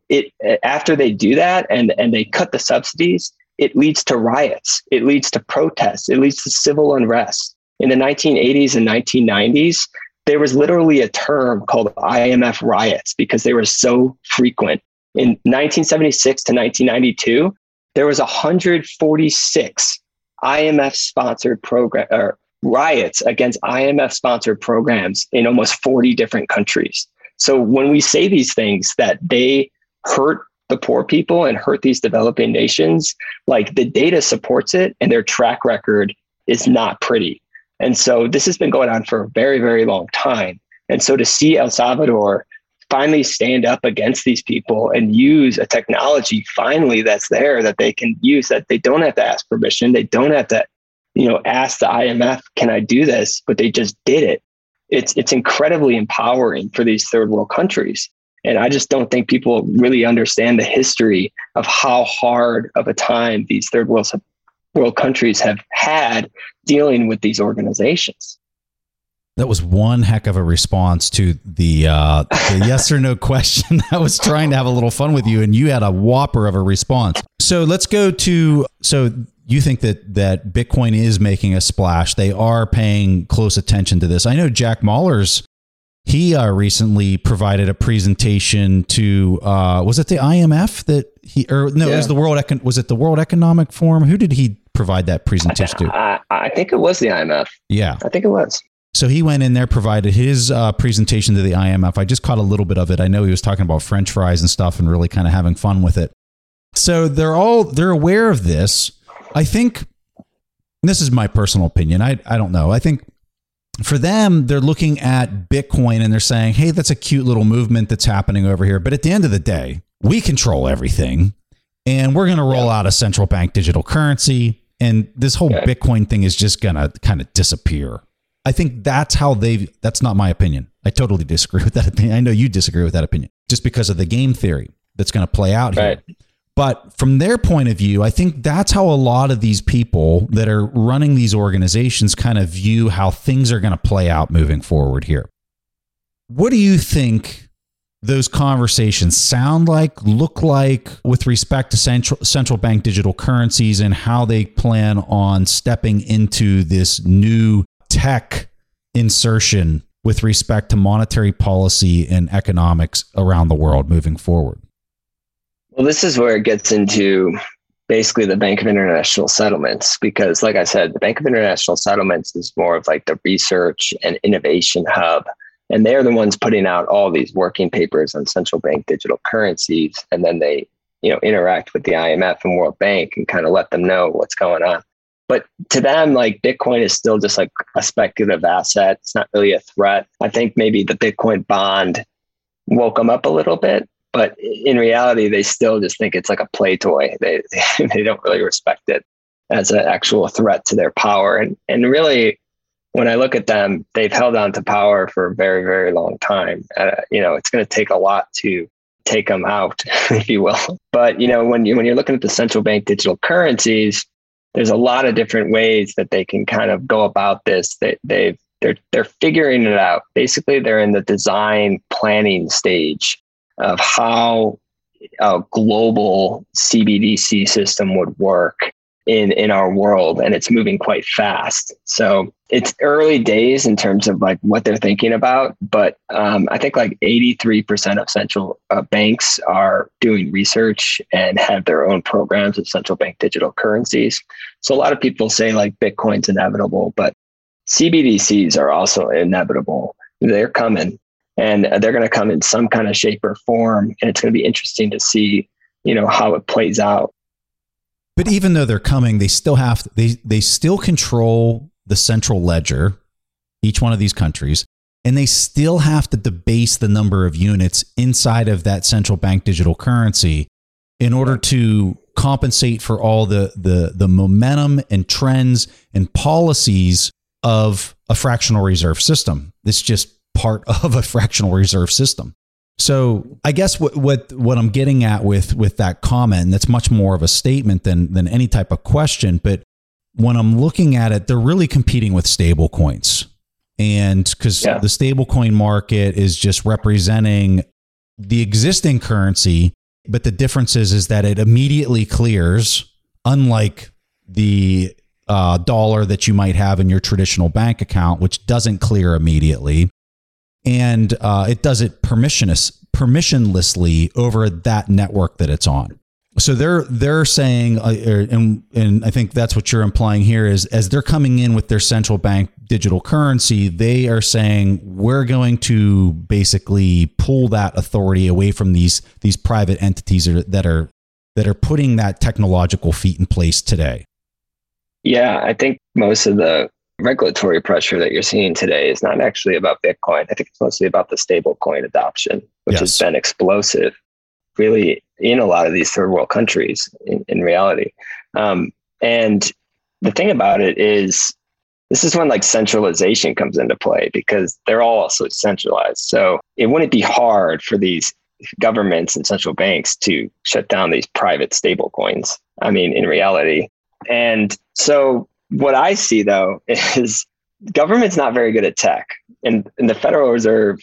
it after they do that and and they cut the subsidies, it leads to riots, it leads to protests, it leads to civil unrest. In the 1980s and 1990s, there was literally a term called IMF riots because they were so frequent. In 1976 to 1992, there was 146 IMF sponsored program or riots against IMF sponsored programs in almost 40 different countries. So when we say these things that they hurt the poor people and hurt these developing nations, like the data supports it and their track record is not pretty. And so this has been going on for a very, very long time. And so to see El Salvador finally stand up against these people and use a technology finally that's there that they can use that they don't have to ask permission they don't have to you know ask the IMF can I do this but they just did it it's it's incredibly empowering for these third world countries and I just don't think people really understand the history of how hard of a time these third world world countries have had dealing with these organizations that was one heck of a response to the, uh, the yes or no question. I was trying to have a little fun with you, and you had a whopper of a response. So let's go to so you think that that Bitcoin is making a splash. They are paying close attention to this. I know Jack Mallers. He uh, recently provided a presentation to uh, was it the IMF that he or no yeah. it was the World Econ- was it the World Economic Forum? Who did he provide that presentation to? I, I think it was the IMF. Yeah, I think it was. So he went in there, provided his uh, presentation to the IMF. I just caught a little bit of it. I know he was talking about French fries and stuff, and really kind of having fun with it. So they're all they're aware of this. I think this is my personal opinion. I I don't know. I think for them, they're looking at Bitcoin and they're saying, "Hey, that's a cute little movement that's happening over here." But at the end of the day, we control everything, and we're going to roll out a central bank digital currency, and this whole Bitcoin thing is just going to kind of disappear. I think that's how they that's not my opinion. I totally disagree with that opinion. I know you disagree with that opinion just because of the game theory that's going to play out here. But from their point of view, I think that's how a lot of these people that are running these organizations kind of view how things are going to play out moving forward here. What do you think those conversations sound like, look like with respect to central central bank digital currencies and how they plan on stepping into this new tech insertion with respect to monetary policy and economics around the world moving forward? Well, this is where it gets into basically the Bank of International Settlements, because, like I said, the Bank of International Settlements is more of like the research and innovation hub. And they're the ones putting out all these working papers on central bank digital currencies. And then they, you know, interact with the IMF and World Bank and kind of let them know what's going on. But to them, like Bitcoin is still just like a speculative asset. It's not really a threat. I think maybe the Bitcoin bond woke them up a little bit, but in reality, they still just think it's like a play toy. They they don't really respect it as an actual threat to their power. And and really, when I look at them, they've held on to power for a very very long time. Uh, you know, it's going to take a lot to take them out, if you will. But you know, when you when you're looking at the central bank digital currencies, there's a lot of different ways that they can kind of go about this. They, they've they're they're figuring it out. Basically, they're in the design planning stage of how a global CBDC system would work in in our world and it's moving quite fast. So it's early days in terms of like what they're thinking about but um, i think like 83% of central uh, banks are doing research and have their own programs of central bank digital currencies. So a lot of people say like bitcoin's inevitable but cbdc's are also inevitable. They're coming and they're going to come in some kind of shape or form and it's going to be interesting to see you know how it plays out but even though they're coming, they still have they they still control the central ledger, each one of these countries, and they still have to debase the number of units inside of that central bank digital currency in order to compensate for all the the the momentum and trends and policies of a fractional reserve system. this just part of a fractional reserve system. So I guess what what what I'm getting at with with that comment, that's much more of a statement than than any type of question. But when I'm looking at it, they're really competing with stable coins. And because yeah. the stablecoin market is just representing the existing currency, but the difference is, is that it immediately clears, unlike the uh, dollar that you might have in your traditional bank account, which doesn't clear immediately. And uh, it does it permissionless, permissionlessly over that network that it's on so they're they're saying, uh, er, and and I think that's what you're implying here is as they're coming in with their central bank digital currency, they are saying we're going to basically pull that authority away from these these private entities that are that are putting that technological feat in place today. Yeah, I think most of the regulatory pressure that you're seeing today is not actually about Bitcoin. I think it's mostly about the stable coin adoption, which yes. has been explosive really in a lot of these third world countries in, in reality. Um, and the thing about it is, this is when like centralization comes into play because they're all also centralized. So it wouldn't be hard for these governments and central banks to shut down these private stable coins. I mean, in reality. And so what I see though is government's not very good at tech. And, and the Federal Reserve,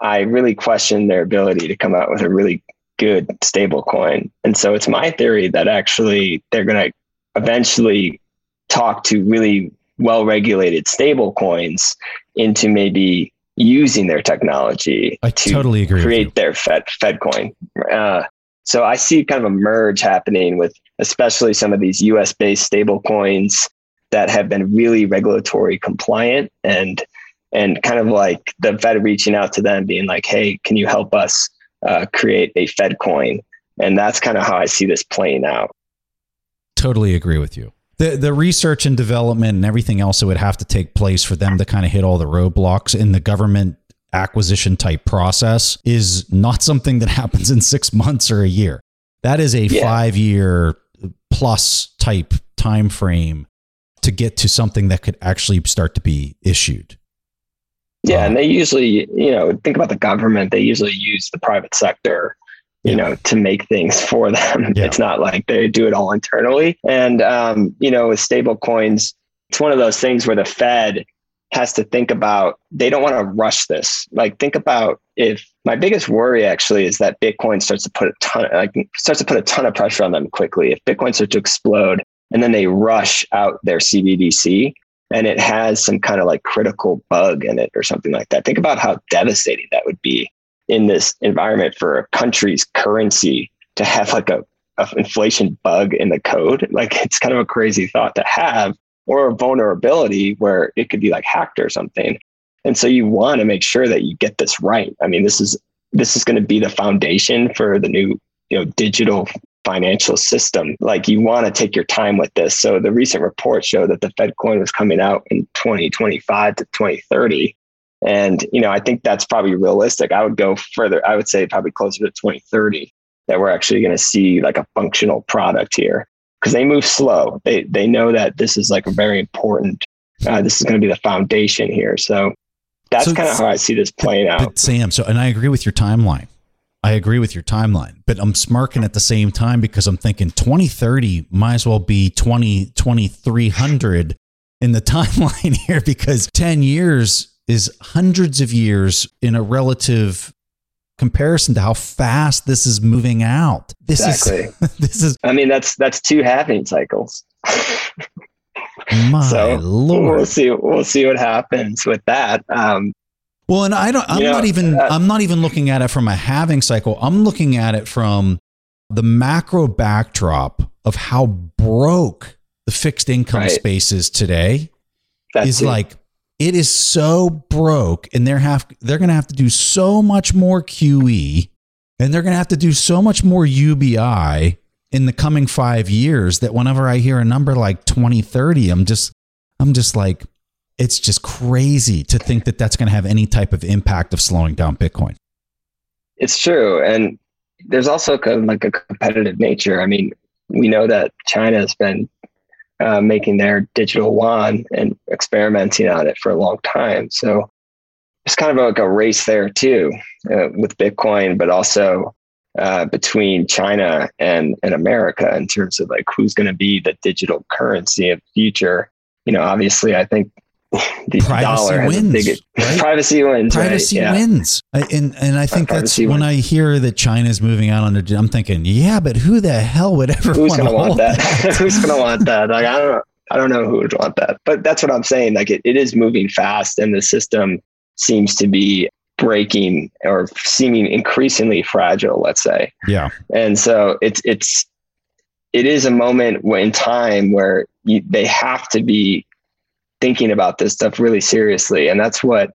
I really question their ability to come out with a really good stable coin. And so it's my theory that actually they're going to eventually talk to really well regulated stable coins into maybe using their technology I to totally agree create their Fed Fed coin. Uh, so I see kind of a merge happening with especially some of these US based stable coins that have been really regulatory compliant and and kind of like the Fed reaching out to them being like, hey, can you help us uh, create a Fed coin. And that's kind of how I see this playing out. Totally agree with you. The, the research and development and everything else that would have to take place for them to kind of hit all the roadblocks in the government acquisition type process is not something that happens in six months or a year. That is a yeah. five year plus type time frame to get to something that could actually start to be issued. Yeah, and they usually, you know, think about the government. They usually use the private sector, you yeah. know, to make things for them. Yeah. It's not like they do it all internally. And um, you know, with stable coins, it's one of those things where the Fed has to think about they don't want to rush this. Like think about if my biggest worry actually is that Bitcoin starts to put a ton of, like starts to put a ton of pressure on them quickly. If Bitcoin starts to explode and then they rush out their CBDC, and it has some kind of like critical bug in it or something like that. Think about how devastating that would be in this environment for a country's currency to have like a, a inflation bug in the code. Like it's kind of a crazy thought to have, or a vulnerability where it could be like hacked or something. And so you want to make sure that you get this right. I mean, this is this is going to be the foundation for the new you know digital financial system. Like you want to take your time with this. So the recent report showed that the Fed coin was coming out in 2025 to 2030. And, you know, I think that's probably realistic. I would go further. I would say probably closer to 2030 that we're actually going to see like a functional product here because they move slow. They, they know that this is like a very important, uh, this is going to be the foundation here. So that's so, kind of how I see this playing out. Sam, so, and I agree with your timeline. I agree with your timeline, but I'm smirking at the same time because I'm thinking 2030 might as well be 20 2300 in the timeline here because 10 years is hundreds of years in a relative comparison to how fast this is moving out. This exactly. is this is I mean that's that's two halving cycles. My so lord. We'll see we'll see what happens with that. Um, well, and I don't. I'm not even. I'm not even looking at it from a halving cycle. I'm looking at it from the macro backdrop of how broke the fixed income right. space is today. That's is it. like it is so broke, and they're have they're going to have to do so much more QE, and they're going to have to do so much more UBI in the coming five years. That whenever I hear a number like 2030, I'm just I'm just like it's just crazy to think that that's going to have any type of impact of slowing down Bitcoin. It's true. And there's also kind of like a competitive nature. I mean, we know that China has been uh, making their digital yuan and experimenting on it for a long time. So it's kind of like a race there too uh, with Bitcoin, but also uh, between China and, and America in terms of like who's going to be the digital currency of the future. You know, obviously, I think the privacy dollar wins, right? privacy wins. privacy right? Yeah. wins I, and and i think that's when wins. i hear that china's moving out on their i'm thinking yeah but who the hell would ever Who's going to want hold that? who's going to want that? Like, I don't know. I don't know who would want that, but that's what I'm saying. Like, it, it is moving fast, and the system seems to be breaking or seeming increasingly fragile. Let's say. yeah and so it's it's it is a moment in time where you, they have to be thinking about this stuff really seriously and that's what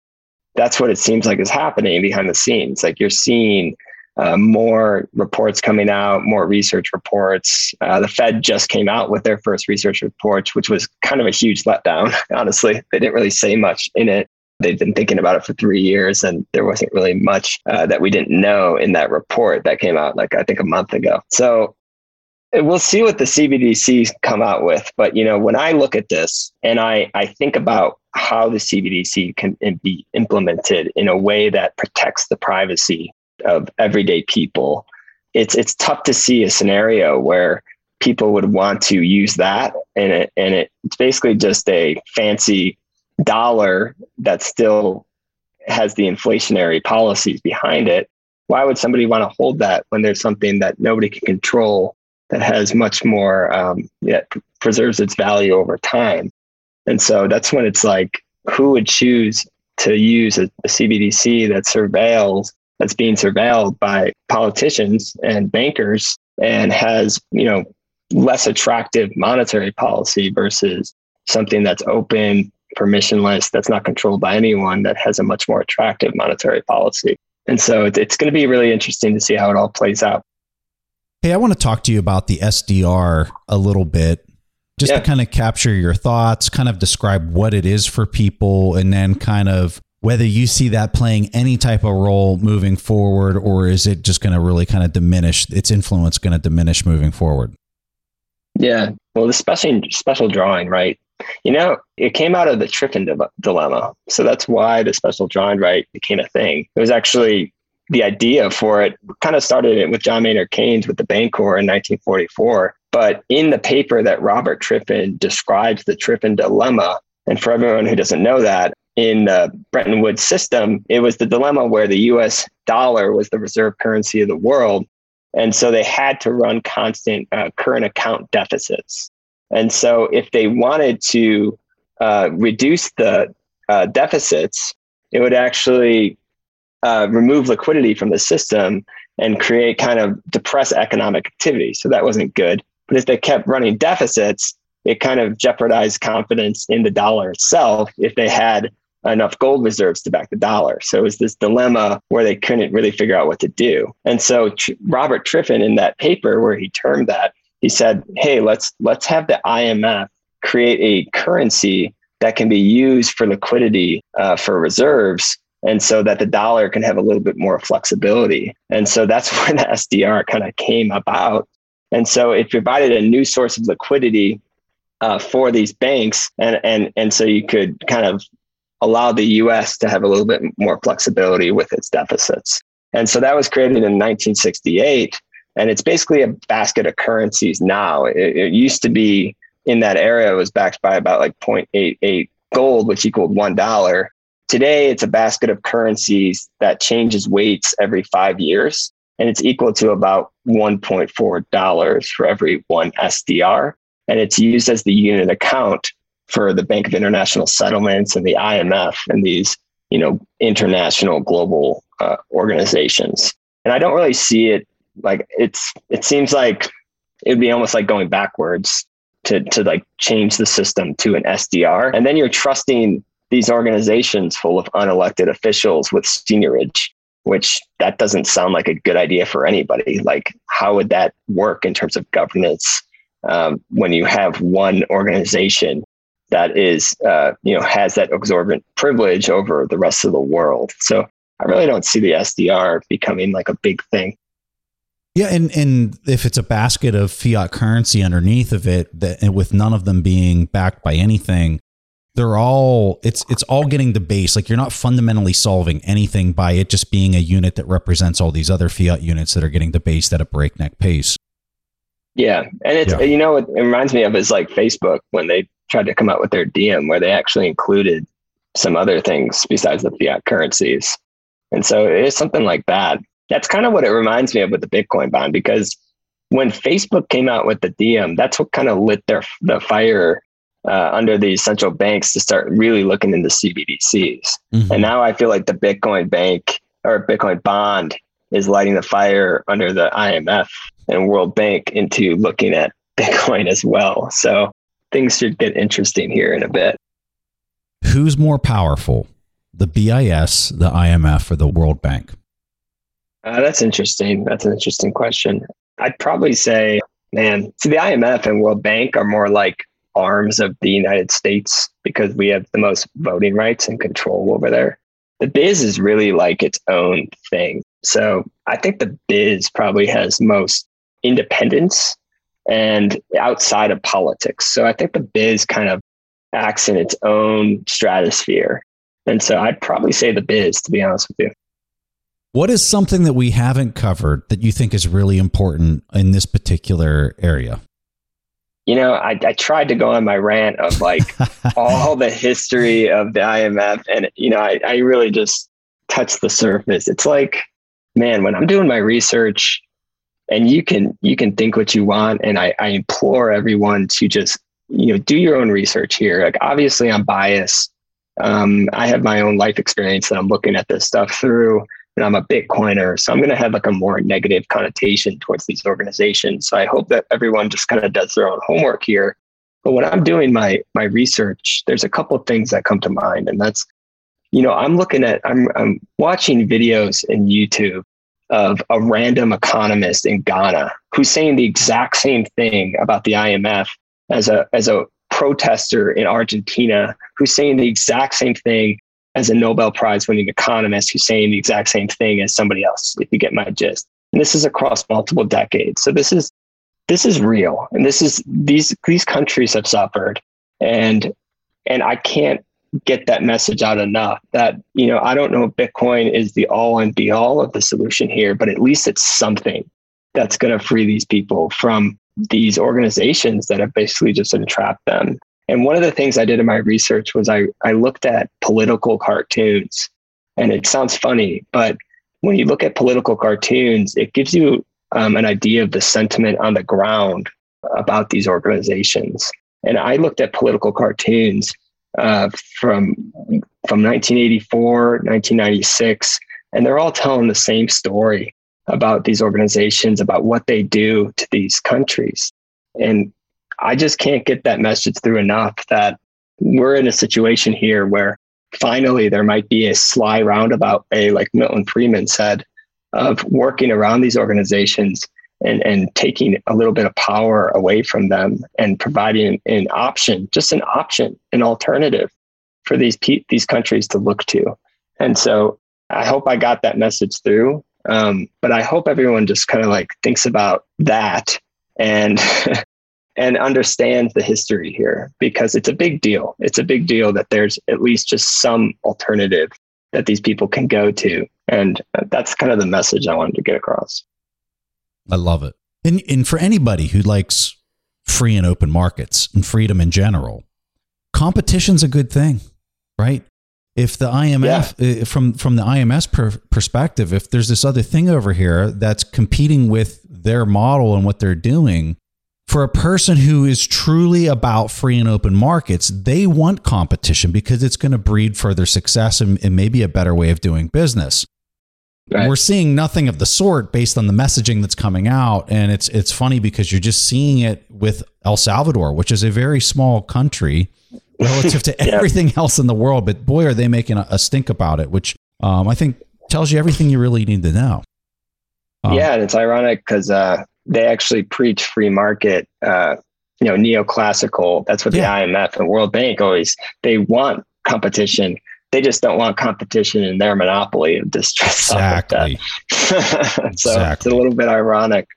that's what it seems like is happening behind the scenes. Like you're seeing uh, more reports coming out more research reports. Uh, the fed just came out with their first research reports which was kind of a huge letdown honestly. They didn't really say much in it. They've been thinking about it for three years and there wasn't really much uh, that we didn't know in that report that came out like i think a month ago. So we'll see what the cbdc come out with. But you know when i look at this and i i think about how the cbdc can be implemented in a way that protects the privacy of everyday people it's it's tough to see a scenario where people would want to use that. And it and it, it's basically just a fancy dollar that still has the inflationary policies behind it, why would somebody want to hold that when there's something that nobody can control that has much more, um, preserves its value over time? And so that's when it's like, who would choose to use a, a CBDC that surveils, that's being surveilled by politicians and bankers and has, you know, less attractive monetary policy versus something that's open, permissionless, that's not controlled by anyone, that has a much more attractive monetary policy. And so it's going to be really interesting to see how it all plays out. Hey, I want to talk to you about the SDR a little bit, just Yeah. to kind of capture your thoughts, kind of describe what it is for people, and then kind of whether you see that playing any type of role moving forward, or is it just going to really kind of diminish its influence, going to diminish moving forward? Yeah. Well, the special special drawing, right? You know, it came out of the Triffin dilemma. So that's why the special drawing right became a thing. It was actually the idea for it kind of started it with John Maynard Keynes with the Bancor in 1944. But in the paper that Robert Triffin describes the Triffin dilemma, and for everyone who doesn't know that, in the Bretton Woods system, it was the dilemma where the US dollar was the reserve currency of the world. And so they had to run constant uh, current account deficits. And so if they wanted to uh, reduce the uh, deficits, it would actually uh, remove liquidity from the system and create kind of depress economic activity. So that wasn't good. But if they kept running deficits, it kind of jeopardized confidence in the dollar itself if they had enough gold reserves to back the dollar. So it was this dilemma where they couldn't really figure out what to do. And so Tr- Robert Triffin in that paper where he termed that, he said, "Hey, let's let's have the IMF create a currency that can be used for liquidity uh, for reserves." And so that the dollar can have a little bit more flexibility. And so that's where the SDR kind of came about. And so it provided a new source of liquidity uh, for these banks. And, and, and so you could kind of allow the US to have a little bit more flexibility with its deficits. And so that was created in 1968. And it's basically a basket of currencies now. It, it used to be in that area, it was backed by about like 0.88 gold, which equaled $1. Today, it's a basket of currencies that changes weights every five years. And it's equal to about $1.4 for every one SDR. And it's used as the unit account for the Bank of International Settlements and the IMF and these, you know, international global uh, organizations. And I don't really see it like it's. It seems like it would be almost like going backwards to to like change the system to an SDR, and then you're trusting these organizations full of unelected officials with seniorage, which that doesn't sound like a good idea for anybody. Like, how would that work in terms of governance um, when you have one organization that is, uh, you know, has that exorbitant privilege over the rest of the world? So I really don't see the SDR becoming like a big thing. Yeah, and and if it's a basket of fiat currency underneath of it, that with none of them being backed by anything, they're all it's it's all getting the base. Like you're not fundamentally solving anything by it just being a unit that represents all these other fiat units that are getting debased at a breakneck pace. Yeah, and it's Yeah. you know what it reminds me of is like Facebook when they tried to come out with their Diem where they actually included some other things besides the fiat currencies, and so it is something like that. That's kind of what it reminds me of with the Bitcoin bond because when Facebook came out with the Diem, that's what kind of lit their the fire uh, under these central banks to start really looking into CBDCs. Mhm. And now I feel like the Bitcoin bank or Bitcoin bond is lighting the fire under the IMF and World Bank into looking at Bitcoin as well. So things should get interesting here in a bit. Who's more powerful, the BIS, the IMF, or the World Bank? Uh, that's interesting. That's an interesting question. I'd probably say, man, see, the IMF and World Bank are more like arms of the United States because we have the most voting rights and control over there. The BIS is really like its own thing. So I think the BIS probably has most independence and outside of politics. So I think the BIS kind of acts in its own stratosphere. And so I'd probably say the BIS, to be honest with you. What is something that we haven't covered that you think is really important in this particular area? You know, I, I tried to go on my rant of like all the history of the IMF, and you know, I, I really just touched the surface. It's like, man, when I'm doing my research, and you can you can think what you want, and I, I implore everyone to just you know do your own research here. Like, obviously, I'm biased. Um, I have my own life experience that I'm looking at this stuff through and I'm a Bitcoiner. So I'm going to have like a more negative connotation towards these organizations. So I hope that everyone just kind of does their own homework here. But when I'm doing my my research, there's a couple things that come to mind, and that's, you know, I'm looking at I'm I'm watching videos in YouTube of a random economist in Ghana who's saying the exact same thing about the IMF as a as a protester in Argentina who's saying the exact same thing as a Nobel Prize winning economist who's saying the exact same thing as somebody else, if you get my gist. And this is across multiple decades. So this is this is real. And this is these these countries have suffered. And and I can't get that message out enough that, you know, I don't know if Bitcoin is the all and be all of the solution here, but at least it's something that's going to free these people from these organizations that have basically just entrapped them. And one of the things I did in my research was I, I looked at political cartoons. And it sounds funny, but when you look at political cartoons, it gives you um, an idea of the sentiment on the ground about these organizations. And I looked at political cartoons uh, from from 1984, 1996, and they're all telling the same story about these organizations, about what they do to these countries. And I just can't get that message through enough that we're in a situation here where finally there might be a sly roundabout way, like Milton Friedman said, of working around these organizations and, and taking a little bit of power away from them and providing an option, just an option, an alternative for these pe- these countries to look to. And so I hope I got that message through. Um, but I hope everyone just kind of like thinks about that and and understand the history here because it's a big deal. It's a big deal that there's at least just some alternative that these people can go to. And that's kind of the message I wanted to get across. I love it. And and for anybody who likes free and open markets and freedom in general, competition's a good thing, right? If the IMF uh, from from the IMF's per, perspective, if there's this other thing over here that's competing with their model and what they're doing, for a person who is truly about free and open markets, they want competition because it's going to breed further success and, and maybe a better way of doing business. Right. We're seeing nothing of the sort based on the messaging that's coming out, and it's it's funny because you're just seeing it with El Salvador, which is a very small country relative to Yeah. everything else in the world. But boy, are they making a, a stink about it, which um, I think tells you everything you really need to know. Um, yeah, and it's ironic because uh, they actually preach free market, uh, you know, neoclassical. That's what Yeah. the IMF and World Bank always they want competition, they just don't want competition in their monopoly of distress. Exactly. so exactly. it's a little bit ironic.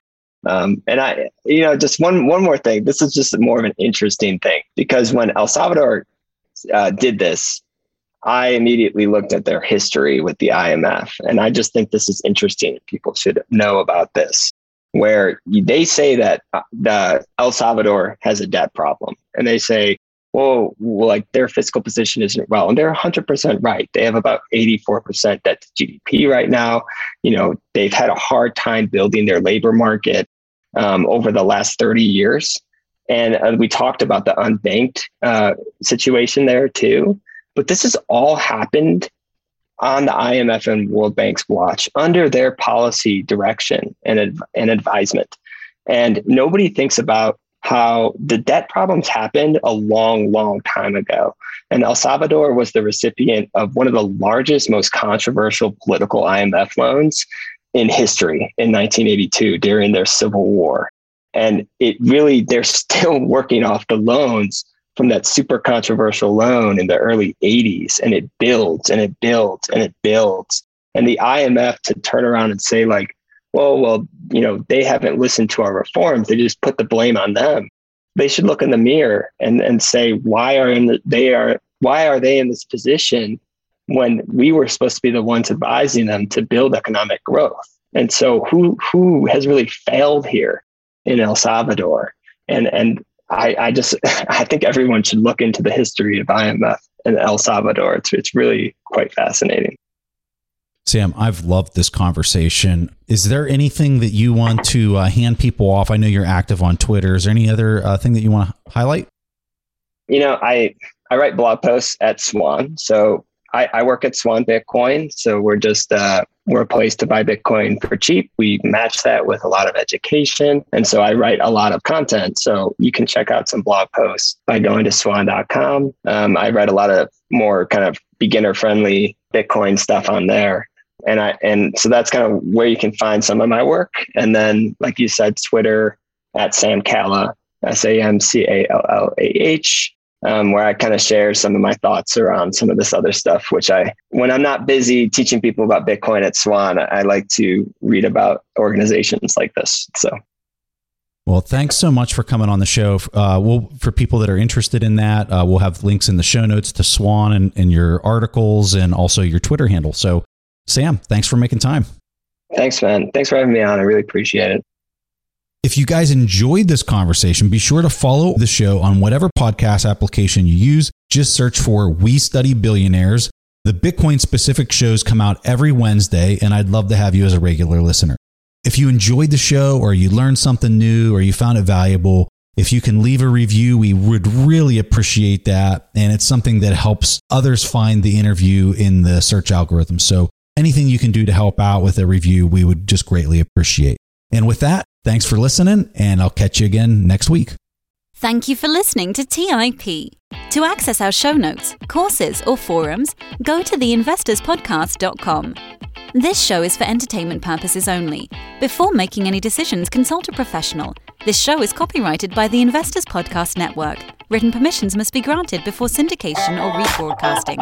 Um, and I, you know, just one one more thing. This is just more of an interesting thing because when El Salvador uh, did this, I immediately looked at their history with the IMF, and I just think this is interesting. People should know about this, where they say that uh, the El Salvador has a debt problem, and they say, well, like their fiscal position isn't well, and they're 100% right. They have about 84% debt to GDP right now. You know, they've had a hard time building their labor market um, over the last 30 years. And uh, we talked about the unbanked uh, situation there too. But this has all happened on the IMF and World Bank's watch under their policy direction and, and advisement. And nobody thinks about how the debt problems happened a long, long time ago. And El Salvador was the recipient of one of the largest, most controversial political IMF loans in history in 1982 during their civil war. And it really, they're still working off the loans from that super controversial loan in the early 80s. And it builds and it builds and it builds. And the IMF to turn around and say, like, well, well, you know, they haven't listened to our reforms. They just put the blame on them. They should look in the mirror and, and say, why are the, they are why are they in this position when we were supposed to be the ones advising them to build economic growth. And so who who has really failed here in El Salvador? And and I, I just I think everyone should look into the history of IMF and El Salvador. It's it's really quite fascinating. Sam, I've loved this conversation. Is there anything that you want to uh, hand people off? I know you're active on Twitter. Is there any other uh, thing that you want to highlight? You know, I I write blog posts at Swan, so I, I work at Swan Bitcoin, so we're just uh, we're a place to buy Bitcoin for cheap. We match that with a lot of education, and so I write a lot of content. So you can check out some blog posts by going to Swan.com. Um, I write a lot of more kind of beginner friendly Bitcoin stuff on there. And I and so that's kind of where you can find some of my work. And then, like you said, Twitter at Sam Calla, S A M C A L L A H um, where I kind of share some of my thoughts around some of this other stuff, which I, when I'm not busy teaching people about Bitcoin at Swan, I like to read about organizations like this. So. Well, thanks so much for coming on the show. Uh, we'll, for people that are interested in that, uh, we'll have links in the show notes to Swan and, and your articles and also your Twitter handle. So, Sam, thanks for making time. Thanks, man. Thanks for having me on. I really appreciate it. If you guys enjoyed this conversation, be sure to follow the show on whatever podcast application you use. Just search for We Study Billionaires. The Bitcoin specific shows come out every Wednesday, and I'd love to have you as a regular listener. If you enjoyed the show or you learned something new or you found it valuable, if you can leave a review, we would really appreciate that. And it's something that helps others find the interview in the search algorithm. So anything you can do to help out with a review, we would just greatly appreciate. And with that, Thanks for listening, and I'll catch you again next week. Thank you for listening to TIP. To access our show notes, courses, or forums, go to theinvestorspodcast.com. This show is for entertainment purposes only. Before making any decisions, consult a professional. This show is copyrighted by the Investors Podcast Network. Written permissions must be granted before syndication or rebroadcasting.